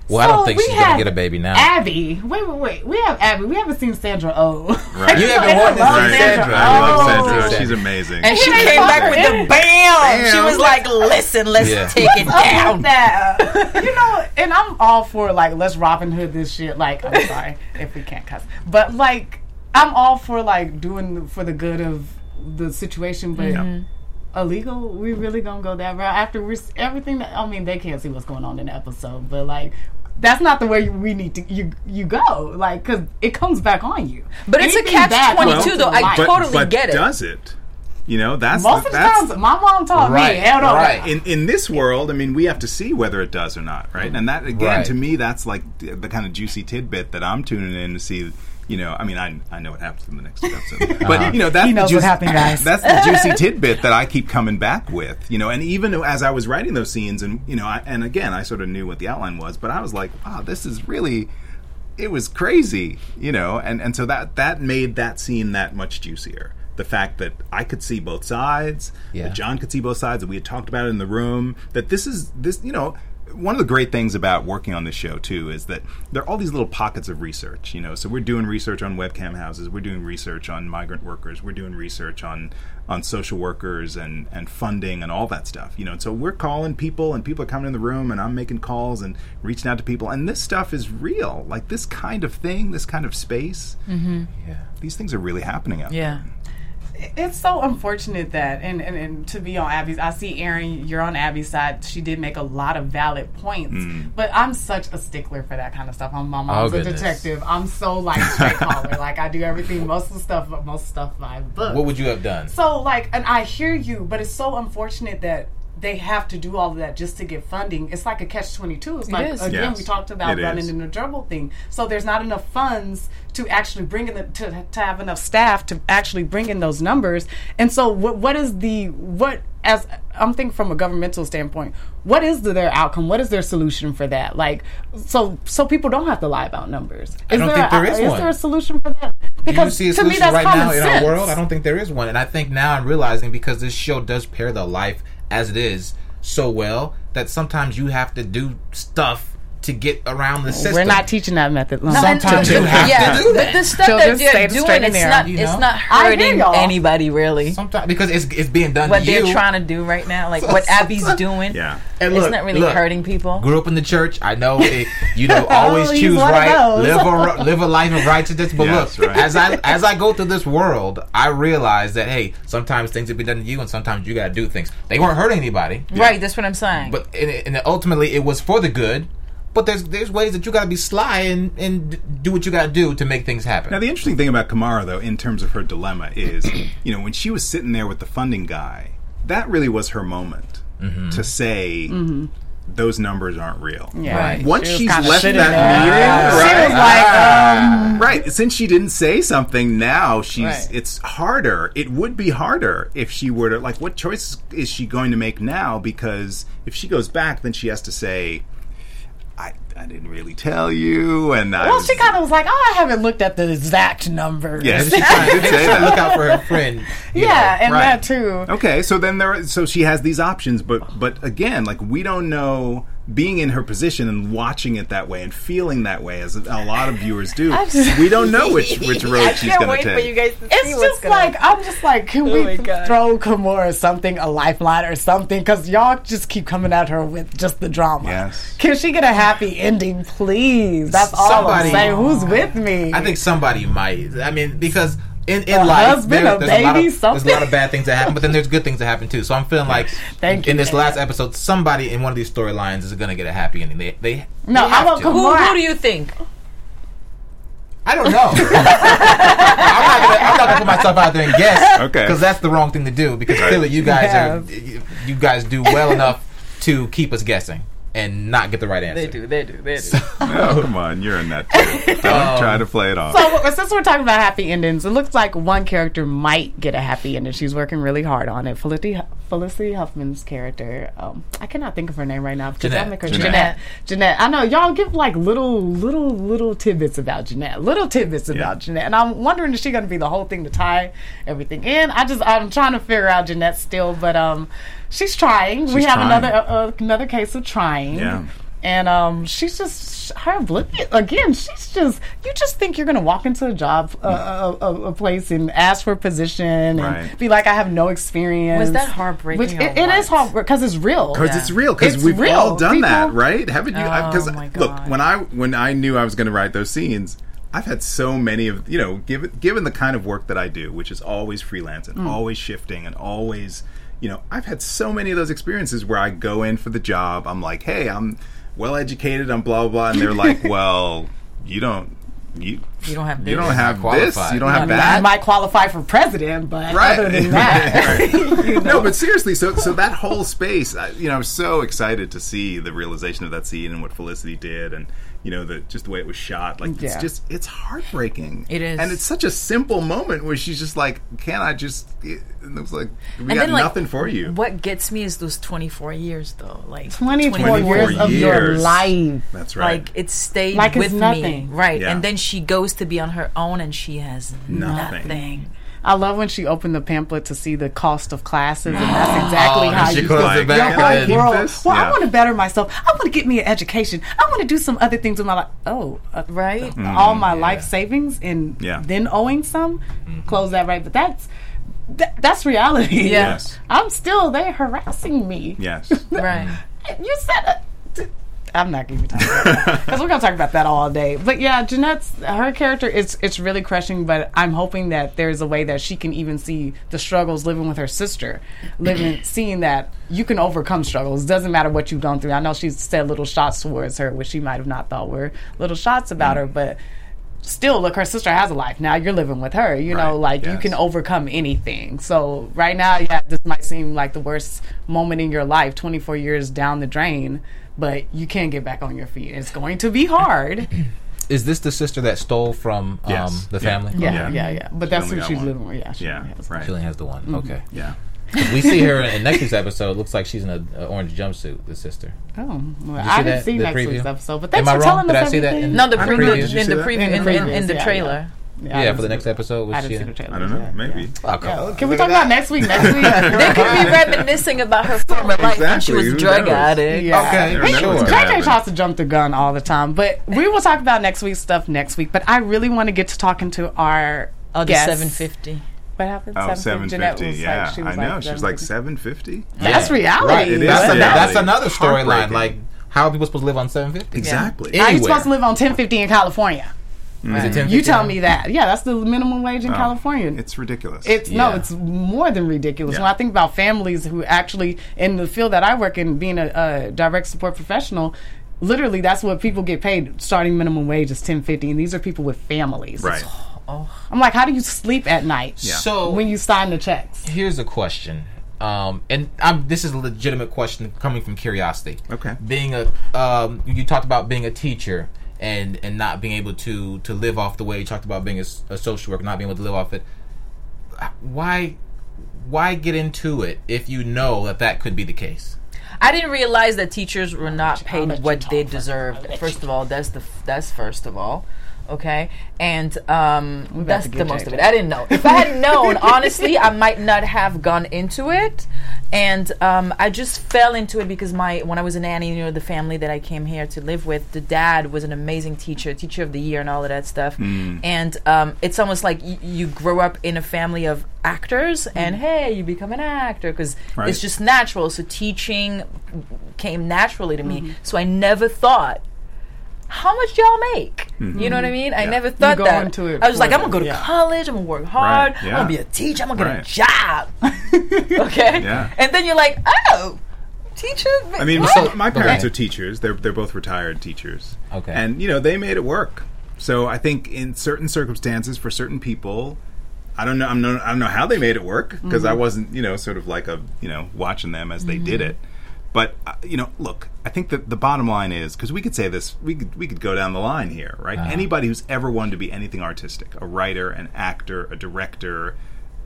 Well, I don't think she's gonna get a baby now. Abby, wait, wait, wait. We have Abby. We haven't seen Sandra Oh. Right. You haven't I wanted to see right? Sandra. I love Oh. Sandra. She's amazing. And she Hey, came back with the bam. She was like, "Listen, let's Yeah. take it down." that. you know, and I'm all for like let's Robin Hood this shit. Like, I'm sorry if we can't cuss, but like I'm all for like doing for the good of the situation. But Yeah. Mm-hmm. illegal, we really gonna go that route after we're everything that I mean they can't see what's going on in the episode, but like. That's not the way we need to you you go like because it comes back on you. But it's a Anything catch bad 22 comes to though. I but, totally but get it. Does it? You know, that's most of the that's, times my mom taught Right, me hell no right. in in this world, I mean, we have to see whether it does or not, right? And that again, Right. to me, that's like the, the kind of juicy tidbit that I'm tuning in to see. You know, I mean, I I know what happens in the next episode, but uh-huh. you know that's He knows the what juicy, happened, guys. That's the juicy tidbit that I keep coming back with. You know, and even as I was writing those scenes, and you know, I, and again, I sort of knew what the outline was, but I was like, wow, this is really. It was crazy, you know, and, and so that that made that scene that much juicier. The fact that I could see both sides, Yeah. that John could see both sides, that we had talked about it in the room, that this is this, you know, one of the great things about working on this show too is that there are all these little pockets of research, you know. So we're doing research on webcam houses, we're doing research on migrant workers, we're doing research on on social workers and and funding and all that stuff, you know. And so we're calling people and people are coming in the room and I'm making calls and reaching out to people and this stuff is real. Like this kind of thing, this kind of space. yeah. These things are really happening out Yeah. It's so unfortunate that and, and, and to be on Abby's I see Erin you're on Abby's side she did make a lot of valid points Mm. but I'm such a stickler for that kind of stuff I'm my Oh, mom's a goodness. detective I'm so like straight collar like I do everything most of the stuff but most stuff by book What would you have done? so like and I hear you but it's so unfortunate that they have to do all of that just to get funding. It's like a catch twenty two. It's like is. again Yes, we talked about it running is. in the gerbil thing. So there's not enough funds to actually bring in the, to to have enough staff to actually bring in those numbers. And so what what is the what as I'm thinking from a governmental standpoint, what is the, their outcome? What is their solution for that? Like so so people don't have to lie about numbers. Is I don't there think a, there is is one. there a solution for that? Because Do you see a to me solution that's right common now in sense. our world? I don't think there is one, and I think now I'm realizing because this show does pair the life as it is so well that sometimes you have to do stuff to get around the system. We're not teaching that method. No, Sometimes you have yeah, to do that. but the stuff Children, that stay they're the doing, it's not, you it's not hurting anybody really. Sometimes because it's it's being done What to they're you. trying to do right now, like what Abby's doing, Yeah. And it's not really look, hurting people. Grew up in the church. I know it, you know always Oh, choose right, live a live a life of righteousness. But Yes, look, right. as I as I go through this world, I realize that hey, sometimes things have been done to you, and sometimes you got to do things. They weren't hurting anybody, Right, that's what I'm saying. but and, and ultimately it was for the good. But there's there's ways that you got to be sly and and do what you got to do to make things happen. Now, the interesting thing about Kimara, though, in terms of her dilemma, is you know when she was sitting there with the funding guy, that really was her moment Mm-hmm. to say those numbers aren't real. Yeah. Right. Once She she's left that meeting, She right? was like, um, right. Since she didn't say something, now she's Right. it's harder. It would be harder if she were to like. What choice is she going to make now? Because if she goes back, then she has to say, "I I didn't really tell you," and I well, was, she kind of was like, oh, I haven't looked at the exact numbers. Yeah. She kinda did say that, look out for her friend. yeah, know. and Right. that too. Okay, so then there, so she has these options, but but again, like we don't know. Being in her position and watching it that way and feeling that way, as a lot of viewers do, we don't know which which road she's going to take. For you guys to It's just like I'm just like, can Oh we my God. throw Kimara something, a lifeline or something? Because y'all just keep coming at her with just the drama. Yes. Can she get a happy ending, please? That's all Somebody- I'm saying. Who's with me? I think somebody might. I mean, because in, in A life, husband, a there's, a lot baby, of, there's a lot of bad things that happen, but then there's good things that happen too. So I'm feeling like Thank you, in this Dad. last episode, somebody in one of these storylines is going to get a happy ending. They, they No, they I have want to. Who, who do you think? I don't know. I'm not gonna. I'm not gonna put myself out there and guess. Okay. Because that's the wrong thing to do. Because clearly you guys Yeah. are. You, you guys do well enough to keep us guessing. And not get the right answer. They do. They do. They do. oh, come on, you're in that too. Don't try to play it off. So since we're talking about happy endings, it looks like one character might get a happy ending. She's working really hard on it. Felicity, Felicity Huffman's character, um, I cannot think of her name right now because Jeanette. I'll make her Jeanette. Jeanette. Jeanette. I know y'all give like little, little, little tidbits about Jeanette. Little tidbits about Jeanette, and I'm wondering is she going to be the whole thing to tie everything in? I just I'm trying to figure out Jeanette still, but um, she's trying. we have trying. another uh, another case of trying. Yeah. And um, she's just her oblivious again. She's just you just think you're gonna walk into a job, uh, a, a, a place, and ask for a position, and Right. be like, I have no experience. Was that heartbreaking Which it, it is what? hard because it's real. Because Yeah. it's real. Because we've real. all done that, right? Haven't you? Because Oh, look, when I when I knew I was going to write those scenes, I've had so many of you know, given given the kind of work that I do, which is always freelance and Mm. always shifting and always, you know, I've had so many of those experiences where I go in for the job. I'm like, hey, I'm well educated. I'm blah blah blah, and they're like, well, you don't. You, You don't have you this. don't have this. You don't I have mean, that. you might qualify for president, but Right. other than that, you know. No, but seriously, so so that whole space, I, you know, I'm so excited to see the realization of that scene and what Felicity did, and you know, the just the way it was shot. Like, it's just it's heartbreaking. It is. and it's such a simple moment where she's just like, "Can I just?" It was like, "We And got then, like, nothing for you." What gets me is those 24 years, though. Like 24 24 years of your life. That's right. Like it stayed Like it's with me, nothing. right? Yeah. And then she goes to be on her own, and she has Nothing. nothing. I love when she opened the pamphlet to see the cost of classes, and that's exactly Oh, how she you closed like, it back. your and whole world. this? Well, I want to better myself. I want to get me an education. I want to do some other things with my life. Oh, uh, Right? all my life savings and Mm-hmm. Yeah. then owing some, close that right. But that's that, that's reality. Yeah. Yes. I'm still there harassing me. yes, Right. You said. Uh, t- I'm not going to talk about that because we're going to talk about that all day. But yeah, Jeanette's her character is it's really crushing. But I'm hoping that there's a way that she can even see the struggles living with her sister, living seeing that you can overcome struggles. Doesn't matter what you've gone through. I know she's said little shots towards her, which she might have not thought were little shots about mm. her, but. Still, look, her sister has a life. Now you're living with her. You know, Right, like you can overcome anything. So right now, yeah, this might seem like the worst moment in your life, 24 years down the drain, but you can get back on your feet. It's going to be hard. Is this the sister that stole from um, Yes. the family? Yeah, Yeah. yeah, yeah. But She that's only who she's one. living with. Yeah, she yeah, has- right, She only has the one. Mm-hmm. Okay. yeah. we see her in next week's episode. Looks like she's in a, a orange jumpsuit. The sister. Oh, well, I see didn't that- see next preview? week's episode. But Am thanks I for wrong? telling Did us I see that in- No, the I preview know. in Did you see the preview In in, the in, in the yeah, trailer. Yeah, Yeah, for the next episode. Was I she didn't see the trailer. I don't know. Yeah, Maybe. yeah. Okay. Yeah, Can we talk about next week? Next week. They could be reminiscing about her former life when she was who a drug knows? addict. Yeah. Okay, Never know sure. JJ happen. tries to jump the gun all the time, but we will talk about next week's stuff next week. But I really want to get to talking to our Oh, the 750. What happened? Oh, 750. Jeanette 750. was Yeah, like, she was I know. like she was like 750. 750. That's reality. Right. It is that's, a- reality. that's another storyline. Like, how are people supposed to live on 750? Exactly. Yeah. How you Anywhere. supposed to live on 1050 in California? Is it You tell me that. Yeah, that's the minimum wage in Oh, California. It's ridiculous. It's no, it's more than ridiculous. Yeah. When I think about families who actually, in the field that I work in, being a, a direct support professional, literally that's what people get paid. Starting minimum wage is ten fifty, and these are people with families. right. I'm like, how do you sleep at night Yeah. So when you sign the checks? here's a question, um, and I'm, this is a legitimate question coming from curiosity. Okay. Being a, um, you talked about being a teacher and and not being able to to live off the way you talked about being a social worker, not being able to live off it. Why, why get into it if you know that that could be the case? I didn't realize that teachers were not paid what they deserved. First of all, that's the that's first of all, okay, and um, that's the most of it. I didn't know. If I had known, honestly, I might not have gone into it, and um, I just fell into it because my when I was a nanny, you know, the family that I came here to live with, the dad was an amazing teacher, teacher of the year, and all of that stuff, and um, it's almost like y- you grow up in a family of actors, and hey, you become an actor because Right. it's just natural. So teaching came naturally to Mm-hmm. me. So I never thought, how much y'all make? You know what I mm-hmm. mean? I never thought go that. into it I was like, I'm gonna go to yeah. college. I'm gonna work hard. Right, I'm gonna be a teacher. I'm gonna Right. get a job. okay. Yeah. And then you're like, oh, teacher. I mean, what? my, my parents Okay. are teachers. They're they're both retired teachers. Okay. And you know they made it work. So I think in certain circumstances for certain people, I don't know. I'm no, I don't know how they made it work because I mm-hmm. wasn't you know sort of like a you know watching them as they did mm-hmm. it. But uh, you know, look, I think that the bottom line is because we could say this, we could we could go down the line here, right? Uh-huh. Anybody who's ever wanted to be anything artistic, a writer, an actor, a director,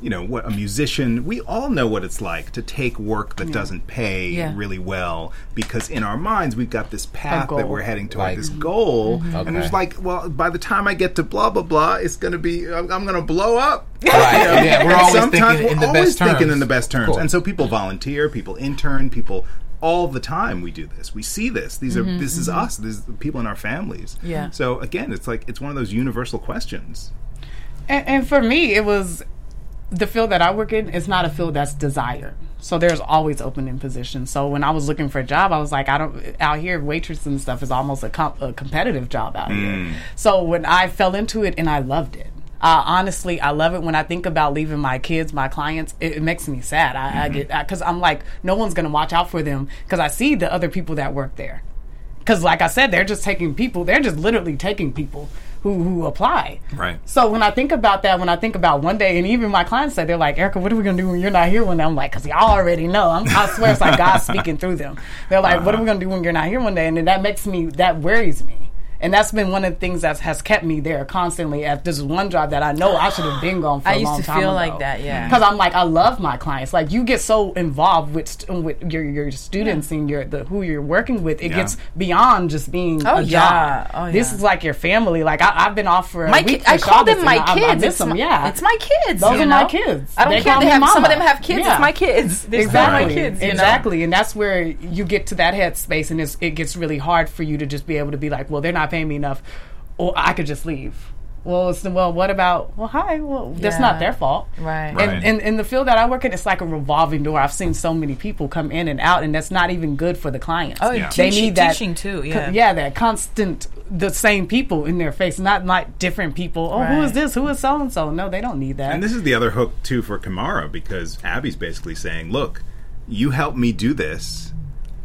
you know, what a musician, we all know what it's like to take work that doesn't pay Yeah. really well because in our minds we've got this path that we're heading toward Like- this goal, Mm-hmm. and it's like, well, by the time I get to blah blah blah, it's going to be I'm, I'm going to blow up. Right. Yeah, we're And always sometimes thinking in the best thinking terms. in the best terms, course. and so people volunteer, people intern, people all the time. We do this. We see this. These are this is mm-hmm, us. These people in our families. Yeah. So again, it's like it's one of those universal questions. And, and for me, it was the field that I work in is not a field that's desired. So there's always opening positions. So when I was looking for a job, I was like, I don't out here waitress and stuff is almost a, comp, a competitive job out here. Mm. So when I fell into it and I loved it. Uh, honestly, I love it when I think about leaving my kids, my clients. It, it makes me sad. I, I get because I'm like, no one's gonna watch out for them because I see the other people that work there. Because, like I said, they're just taking people. They're just literally taking people who who apply. Right. So when I think about that, when I think about one day, and even my clients say they're like, Erica, what are we gonna do when you're not here one day? I'm like, because y'all already know. I'm, I swear it's like God speaking through them. They're like, what are we gonna do when you're not here one day? And then that makes me that worries me. And that's been one of the things that has kept me there constantly at this one job that I know I should have been gone for I a used long to feel ago. like that, yeah. Because I'm like, I love my clients. Like you get so involved with st- with your your students and your the who you're working with. It Yeah. gets beyond just being Oh, a yeah. job. Oh, yeah. This yeah. is like your family. Like I, I've been off for a My week ki- for I call them my and I- I kids. miss it's them, my, yeah. it's my kids. Those you are my kids. I don't They care. They me have some of them have kids. Yeah. It's my kids. They're Exactly. my kids. You know? exactly. And that's where you get to that headspace, and it's, it gets really hard for you to just be able to be like, well, they're not paying me enough, or I could just leave. Well, it's well. What about? Well, hi. Well, that's not their fault, Right. Right. And, and in the field that I work in, it's like a revolving door. I've seen so many people come in and out, and that's not even good for the clients. Oh, Yeah. they teaching, need that teaching too. co- Yeah. yeah, that constant, the same people in their face, not like different people. Oh, who is this? Who is so and so? No, they don't need that. And this is the other hook too for Kimara because Abby's basically saying, "Look, you help me do this."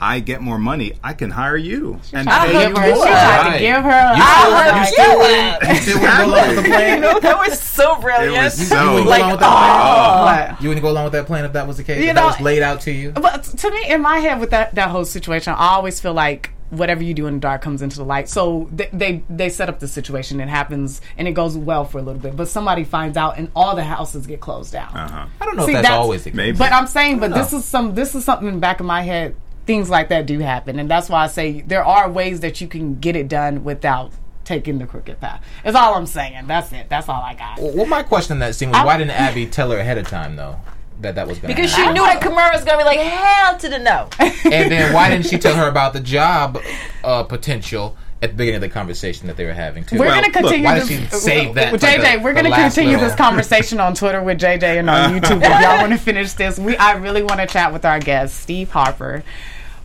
I get more money. I can hire you and I pay give you her, she more. tried to give her. You I still, was you like, still you still wouldn't go along with the plan? You know, that was so It brilliant. was You so wouldn't go along with that plan? What? You wouldn't go along with that plan if that was the case? You if know- that was laid out to you? But to me, in my head, with that that whole situation, I always feel like whatever you do in the dark comes into the light. So they they, they set up the situation. It happens and it goes well for a little bit, but somebody finds out and all the houses get closed down. Uh-huh. I don't know See, if that's, that's- always the case. Maybe. But I'm saying, but I this is some this is something in the back of my head. Things like that do happen, and that's why I say there are ways that you can get it done without taking the crooked path. That's all I'm saying. That's it. That's all I got. Well, my question in that scene was I- why didn't Abby tell her ahead of time, though, that that was going to because happen? she knew that Kimara was gonna be like, hell to the no. and then why didn't she tell her about the job uh, potential at the beginning of the conversation that they were having, too? We're Well, gonna look, continue. why this, did she save that for JJ, we're gonna continue little- this conversation on Twitter with JJ and on YouTube. if y'all want to finish this, we I really want to chat with our guest Steve Harper.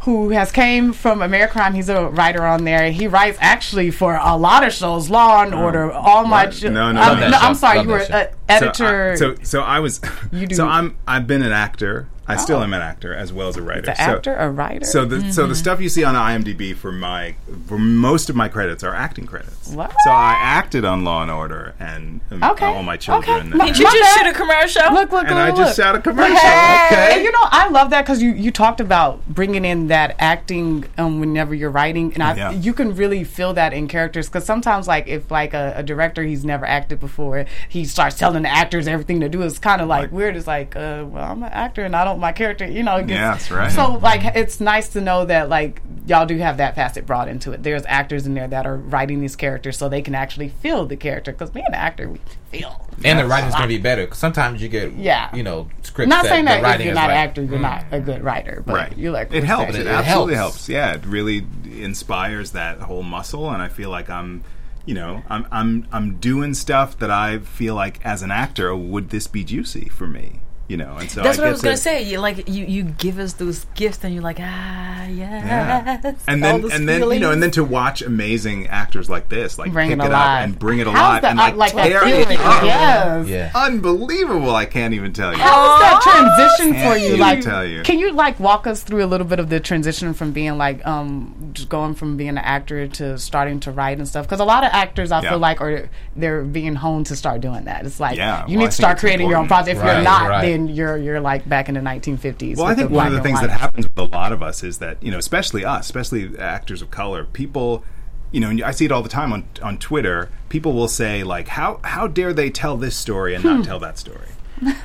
Who has came from American Crime? He's a writer on there. He writes actually for a lot of shows, Law and Order, All My. What? Ch- No, no, I'm, no. no, I'm sorry, that you were show. uh, editor. So I, so, so I was. You do- So I'm. I've been an actor. I still am an actor as well as a writer. the so, actor, a writer. So the so the stuff you see on IMDb for my for most of my credits are acting credits. What? So I acted on Law and Order and um, Okay. all my children. Okay. and- Did you just shoot a Kamara show? look, look, and look, I look. just shot a commercial. And you know, I love that because you, you talked about bringing in that acting um, whenever you're writing, and I Yeah. you can really feel that in characters. Because sometimes, like if like a, a director he's never acted before, he starts telling the actors everything to do. It's kind of like, Like- weird. It's like, uh, well, I'm an actor and I don't my character. You know, it gets, Yeah, that's right. So like, it's nice to know that like y'all do have that facet brought into it. There's actors in there that are writing these characters so they can actually feel the character. Because being an actor, we feel. And the writing's going to be better because sometimes you get, Yeah. you know, scripts Not that saying the that if you're not an like, actor, you're not a mm. good writer, but Right. you like it helps. It, it absolutely helps. helps. Yeah, it really inspires that whole muscle, and I feel like I'm, you know, I'm I'm I'm doing stuff that I feel like as an actor would this be juicy for me, you know, and so That's I what I was gonna to- say. You like you, you give us those gifts, and you're like, ah, yes. Yeah. And then those and then you know and then to watch amazing actors like this like Bring pick it it, alive. up and bring it alive that, and like, like tear feeling? it up. Yes. Yeah. Unbelievable! I can't even tell you. How's that transition for Can't you? Like, tell you. can you like walk us through a little bit of the transition from being like, um, just going from being an actor to starting to write and stuff? Because a lot of actors, I Yeah. feel like, are they're being honed to start doing that. It's like Yeah, you well, I need to start it's creating your own project. If Right, you're not, right. then and you're you're like back in the 1950s. Well, I think one of the things white. that happens with a lot of us is that you know, especially us, especially actors of color, people, you know, and I see it all the time on on Twitter. People will say like, "How how dare they tell this story and Hmm. not tell that story?"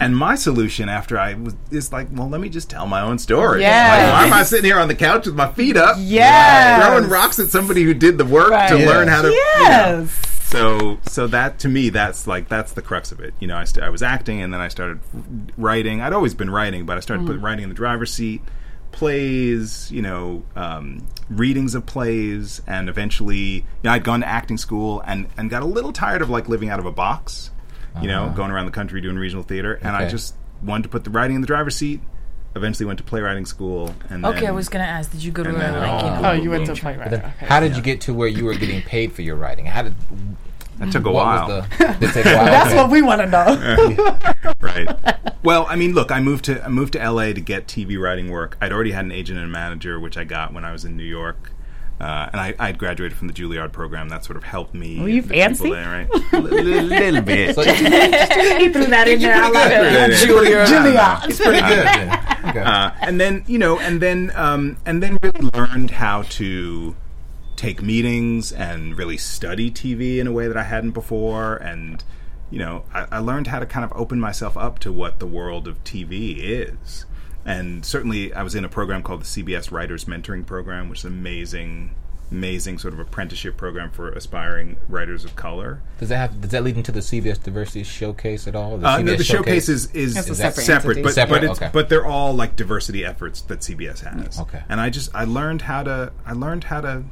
And my solution after I was is like, well, let me just tell my own story. Yes. Like, why am I sitting here on the couch with my feet up, Yeah. throwing rocks at somebody who did the work Right. to Yeah. learn how to? you know. Yes. So, so that to me, that's like that's the crux of it. You know, I, st- I was acting, and then I started writing. I'd always been writing, but I started putting writing in the driver's seat, plays, you know, um, readings of plays, and eventually, you know, I'd gone to acting school and and got a little tired of like living out of a box. You know, going around the country doing regional theater, and I just wanted to put the writing in the driver's seat. Eventually, went to playwriting school, and Okay, then, I was gonna ask, did you go to and a, then- like you know? Oh, you went to intro- playwright. Then Okay. How did you get to where you were getting paid for your writing? How did that took a what while. the? Did a while? That's what we want to know. right. Well, I mean, look, I moved to I moved to LA to get TV writing work. I'd already had an agent and a manager, which I got when I was in New York. Uh, and I, I had graduated from the Juilliard program. That sort of helped me. Were you the people fancy? There, right? A little bit. So it's he threw that in there. I love Yeah, it. yeah. Julia. Julia. pretty good. then. Okay. Uh, and then you know, and then um, and then really learned how to take meetings and really study TV in a way that I hadn't before. And you know, I, I learned how to kind of open myself up to what the world of TV is. And certainly, I was in a program called the CBS Writers Mentoring Program, which is amazing, amazing sort of apprenticeship program for aspiring writers of color. Does that have? Does that lead into the CBS Diversity Showcase at all? Uh, no, CBS the showcase is, is, is separate separate, but Separate, but it's okay. but they're all like diversity efforts that CBS has. Okay. and I just I learned how to I learned how to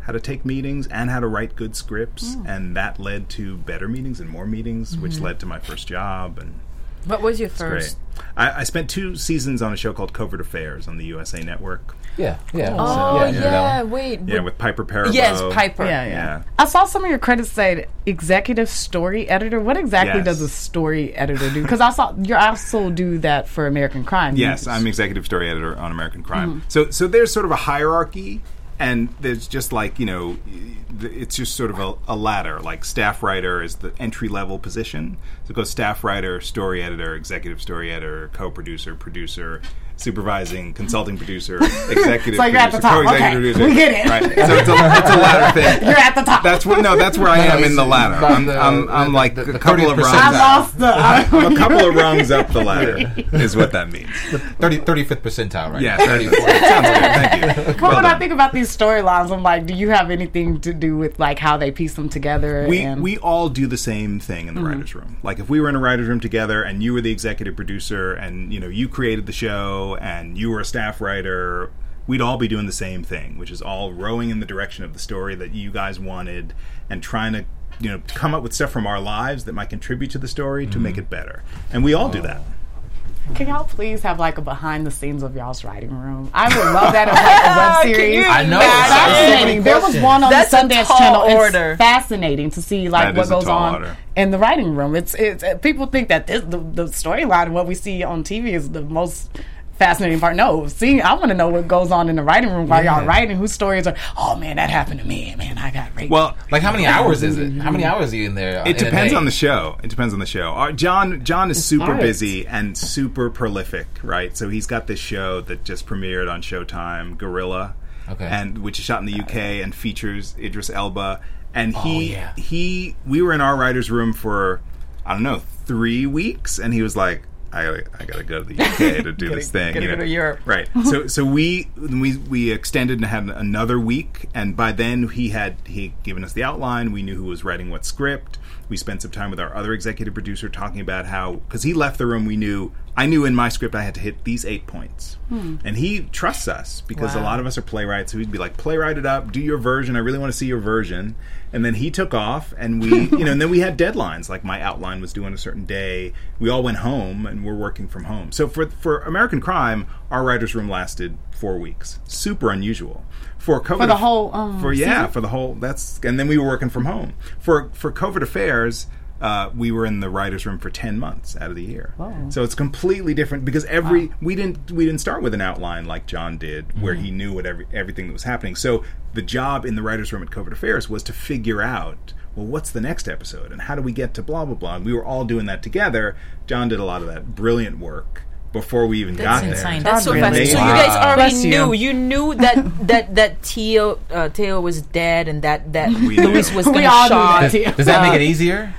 how to take meetings and how to write good scripts, Hmm. and that led to better meetings and more meetings, Mm-hmm. which led to my first job and. What was your Great. first? I, I spent two seasons on a show called Covert Affairs on the USA Network. Yeah, yeah. Oh yeah, yeah, that one. wait. Yeah, with Piper Perabo. yes, Piper. Yeah, yeah, Yeah. I saw some of your credits say executive story editor. What exactly Yes. does a story editor do? Because I saw you also do that for American Crime. Yes, I'm executive story editor on American Crime. Mm-hmm. So, so there's sort of a hierarchy, and there's just like you know, it's just sort of a, a ladder. Like staff writer is the entry level position. So it goes staff writer, story editor, executive story editor, co-producer, producer. Supervising, consulting producer, executive So you're at the top. co-executive Okay, producer. we get it. Right. So it's a, it's a ladder thing. You're at the top. That's where no, that's where I am in the ladder. I'm, the- I'm, I'm the- like the- a couple of rungs. I up. lost the. I'm uh, a couple of rungs up the ladder is what that means. 30, 35th percentile, right? Yeah, now. 34. Sounds good. Thank you. But Well when I think about these storylines, I'm like, do you have anything to do with like how they piece them together? we and, we all do the same thing in the mm-hmm. writers' room. Like if we were in a writers' room together, and you were the executive producer, and you know you created the show, and you were a staff writer, we'd all be doing the same thing, which is all rowing in the direction of the story that you guys wanted, and trying to you know come up with stuff from our lives that might contribute to the story to make mm-hmm. it better. And we all do that. Can y'all please have like a behind the scenes of y'all's writing room? I would love that as like a web series. I know. fascinating. There was one on That's the Sundance Channel. order. It's fascinating to see like That what is a goes on order. in the writing room. It's it's uh, people think that this, the the storyline and what we see on TV is the most fascinating part. No, see, I want to know what goes on in the writing room while y'all writing. Whose stories are? Oh man, that happened to me. Man, I got raped. Well, Like how many hours is it? How many hours are you in there? It depends on the show. It depends on the show. Uh, John John is super art. busy and super prolific, right? So he's got this show that just premiered on Showtime, Guerrilla, Okay. and which is shot in the UK and features Idris Elba. And he yeah. he we were in our writers' room for I don't know three weeks, and he was like. I gotta, I gotta go to the UK to do this thing. gotta you go to Europe. right? So, so we we we extended and had another week, and by then he had he had given us the outline. We knew who was writing what script. We spent some time with our other executive producer talking about how because he left the room. We knew I knew in my script I had to hit these eight points, and he trusts us because a lot of us are playwrights. So he'd be like, playwright it up, do your version. I really want to see your version. And then he took off, and we, you know, and then we had deadlines. Like my outline was due on a certain day. We all went home, and we're working from home. So for for American Crime, our writers' room lasted four weeks. Super unusual. For COVID For the whole, um, for yeah season? for the whole that's and then we were working from home for for Covert Affairs. Uh, we were in the writers' room for ten months out of the year. So it's completely different because every we didn't we didn't start with an outline like John did, where he knew what every, everything that was happening. So the job in the writers' room at Covert Affairs was to figure out. Well, what's the next episode, and how do we get to blah blah blah? And we were all doing that together. John did a lot of that brilliant work before we even That's got insane. there. That's so Really? fascinating. So you guys already Bless knew. You knew that that that Theo uh, Theo was dead and that that We Luis was We going to shot. that, too. Does that make it easier?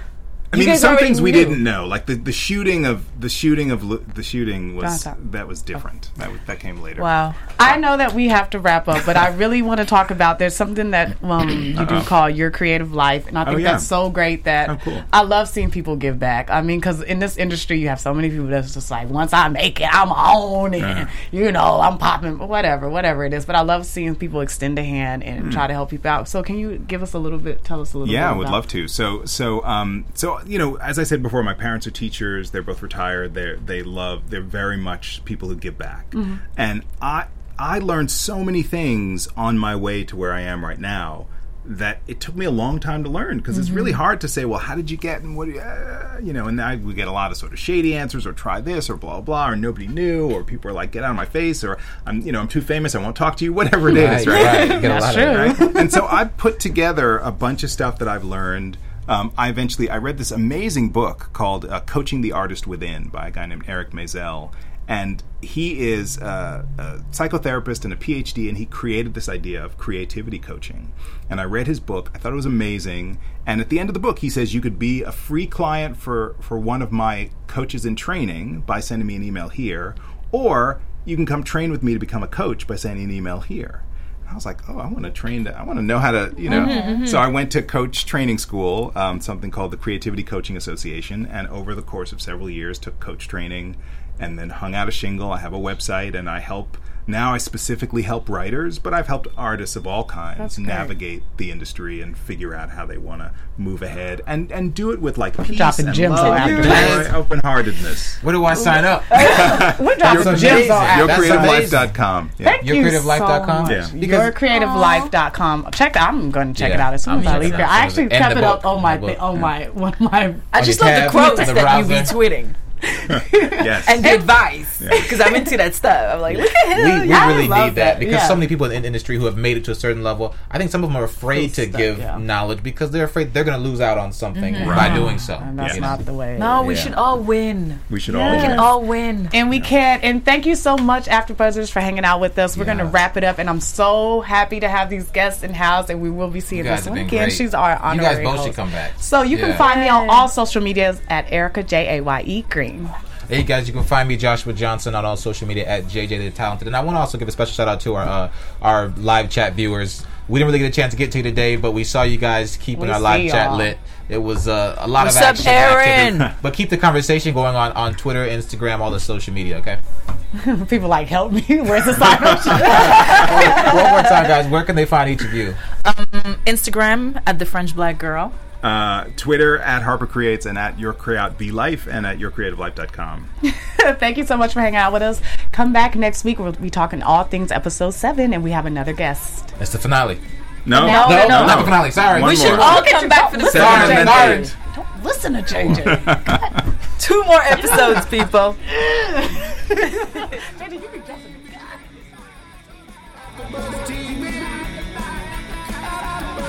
I mean, some things we knew. didn't know, like the, the shooting of the shooting of the shooting was that was different. That was, that came later. Wow. I know that we have to wrap up, but I really want to talk about there's something that um, you do call your creative life, and I think Oh, yeah. that's so great that Oh, cool. I love seeing people give back. I mean, because in this industry, you have so many people that's just like, once I make it, I'm on, it. Uh-huh. you know, I'm popping, whatever, whatever it is. But I love seeing people extend a hand and Hmm. try to help people out. So, can you give us a little bit? Tell us a little. Bit? Yeah, I would love to. So, so, um, so you know, as I said before, my parents are teachers. They're both retired. They they love. They're very much people who give back. And I I learned so many things on my way to where I am right now that it took me a long time to learn because it's really hard to say, well, how did you get and what, do you, uh, you know, and I, we get a lot of sort of shady answers or try this or blah, blah, or nobody knew, or people are like, get out of my face, or I'm, you know, I'm too famous, I won't talk to you, whatever it is, Right, right? right. You get a That's lot of true. that. right? and so I put together a bunch of stuff that I've learned. Um, I eventually I read this amazing book called uh, "Coaching the Artist Within" by a guy named Eric Maisel, and he is uh, a psychotherapist and a PhD, and he created this idea of creativity coaching. And I read his book. I thought it was amazing. And at the end of the book, he says you could be a free client for for one of my coaches in training by sending me an email here, or you can come train with me to become a coach by sending an email here. I was like, oh, I want to train. To, I want to know how to, you know. So I went to coach training school, um, something called the Creativity Coaching Association, and over the course of several years, took coach training, and then hung out a shingle. I have a website, and I help. Now I specifically help writers, but I've helped artists of all kinds navigate the industry and figure out how they want to move ahead and and do it with like peace dropping and gems love and joy, open-heartedness. Where do I sign up? Oh, we're dropping That's gems amazing. on Your- after. That's YourCreativeLife.com. Yeah. Thank you YourCreativeLife.com? so Yeah. much. Because- YourCreativeLife.com. Check. I'm going to check it out as soon I'm as I checking leave it here. out I actually as- kept it up on my The thi- book. on my one of my. I just love the quotes that you be tweeting Yes. and the advice because I'm into that stuff. I'm like, look at him. we, we I really love need that that, because yeah. so many people in the industry who have made it to a certain level, I think some of them are afraid to stuck, give yeah. knowledge because they're afraid they're going to lose out on something Mm-hmm. by doing so. And that's you not the way. No, we Yeah. should all win. we should Yeah. all We can all win. And we can. And thank you so much, AfterBuzzers, for hanging out with us. We're going to wrap it up, and I'm so happy to have these guests in house, and we will be seeing You guys this have one been again. great. She's our honorary You honorary guys both host. should come back. So you can find me on all social medias at Erica J A Y Hey guys, you can find me Joshua Johnson on all social media at JJ the Talented, and I want to also give a special shout out to our uh, our live chat viewers. We didn't really get a chance to get to you today, but we saw you guys keeping We our live chat y'all. lit. It was uh, a lot What's of up, action. activity. Aaron? But keep the conversation going on on Twitter, Instagram, all the social media. Okay. People like, help me. Where's the sign up? One more time, guys. Where can they find each of you? Instagram at the French Black Girl. Uh, Twitter at Harper Creates and at Your Create Be Life and at YourCreativeLife.com. Thank you so much for hanging out with us. Come back next week. We'll be talking all things episode seven, and we have another guest. It's the finale. No, No, No, no, not the finale. Sorry. One We should more. all come back for the Seven second. and sorry. then eight. Don't listen to JJ. Two more episodes, people.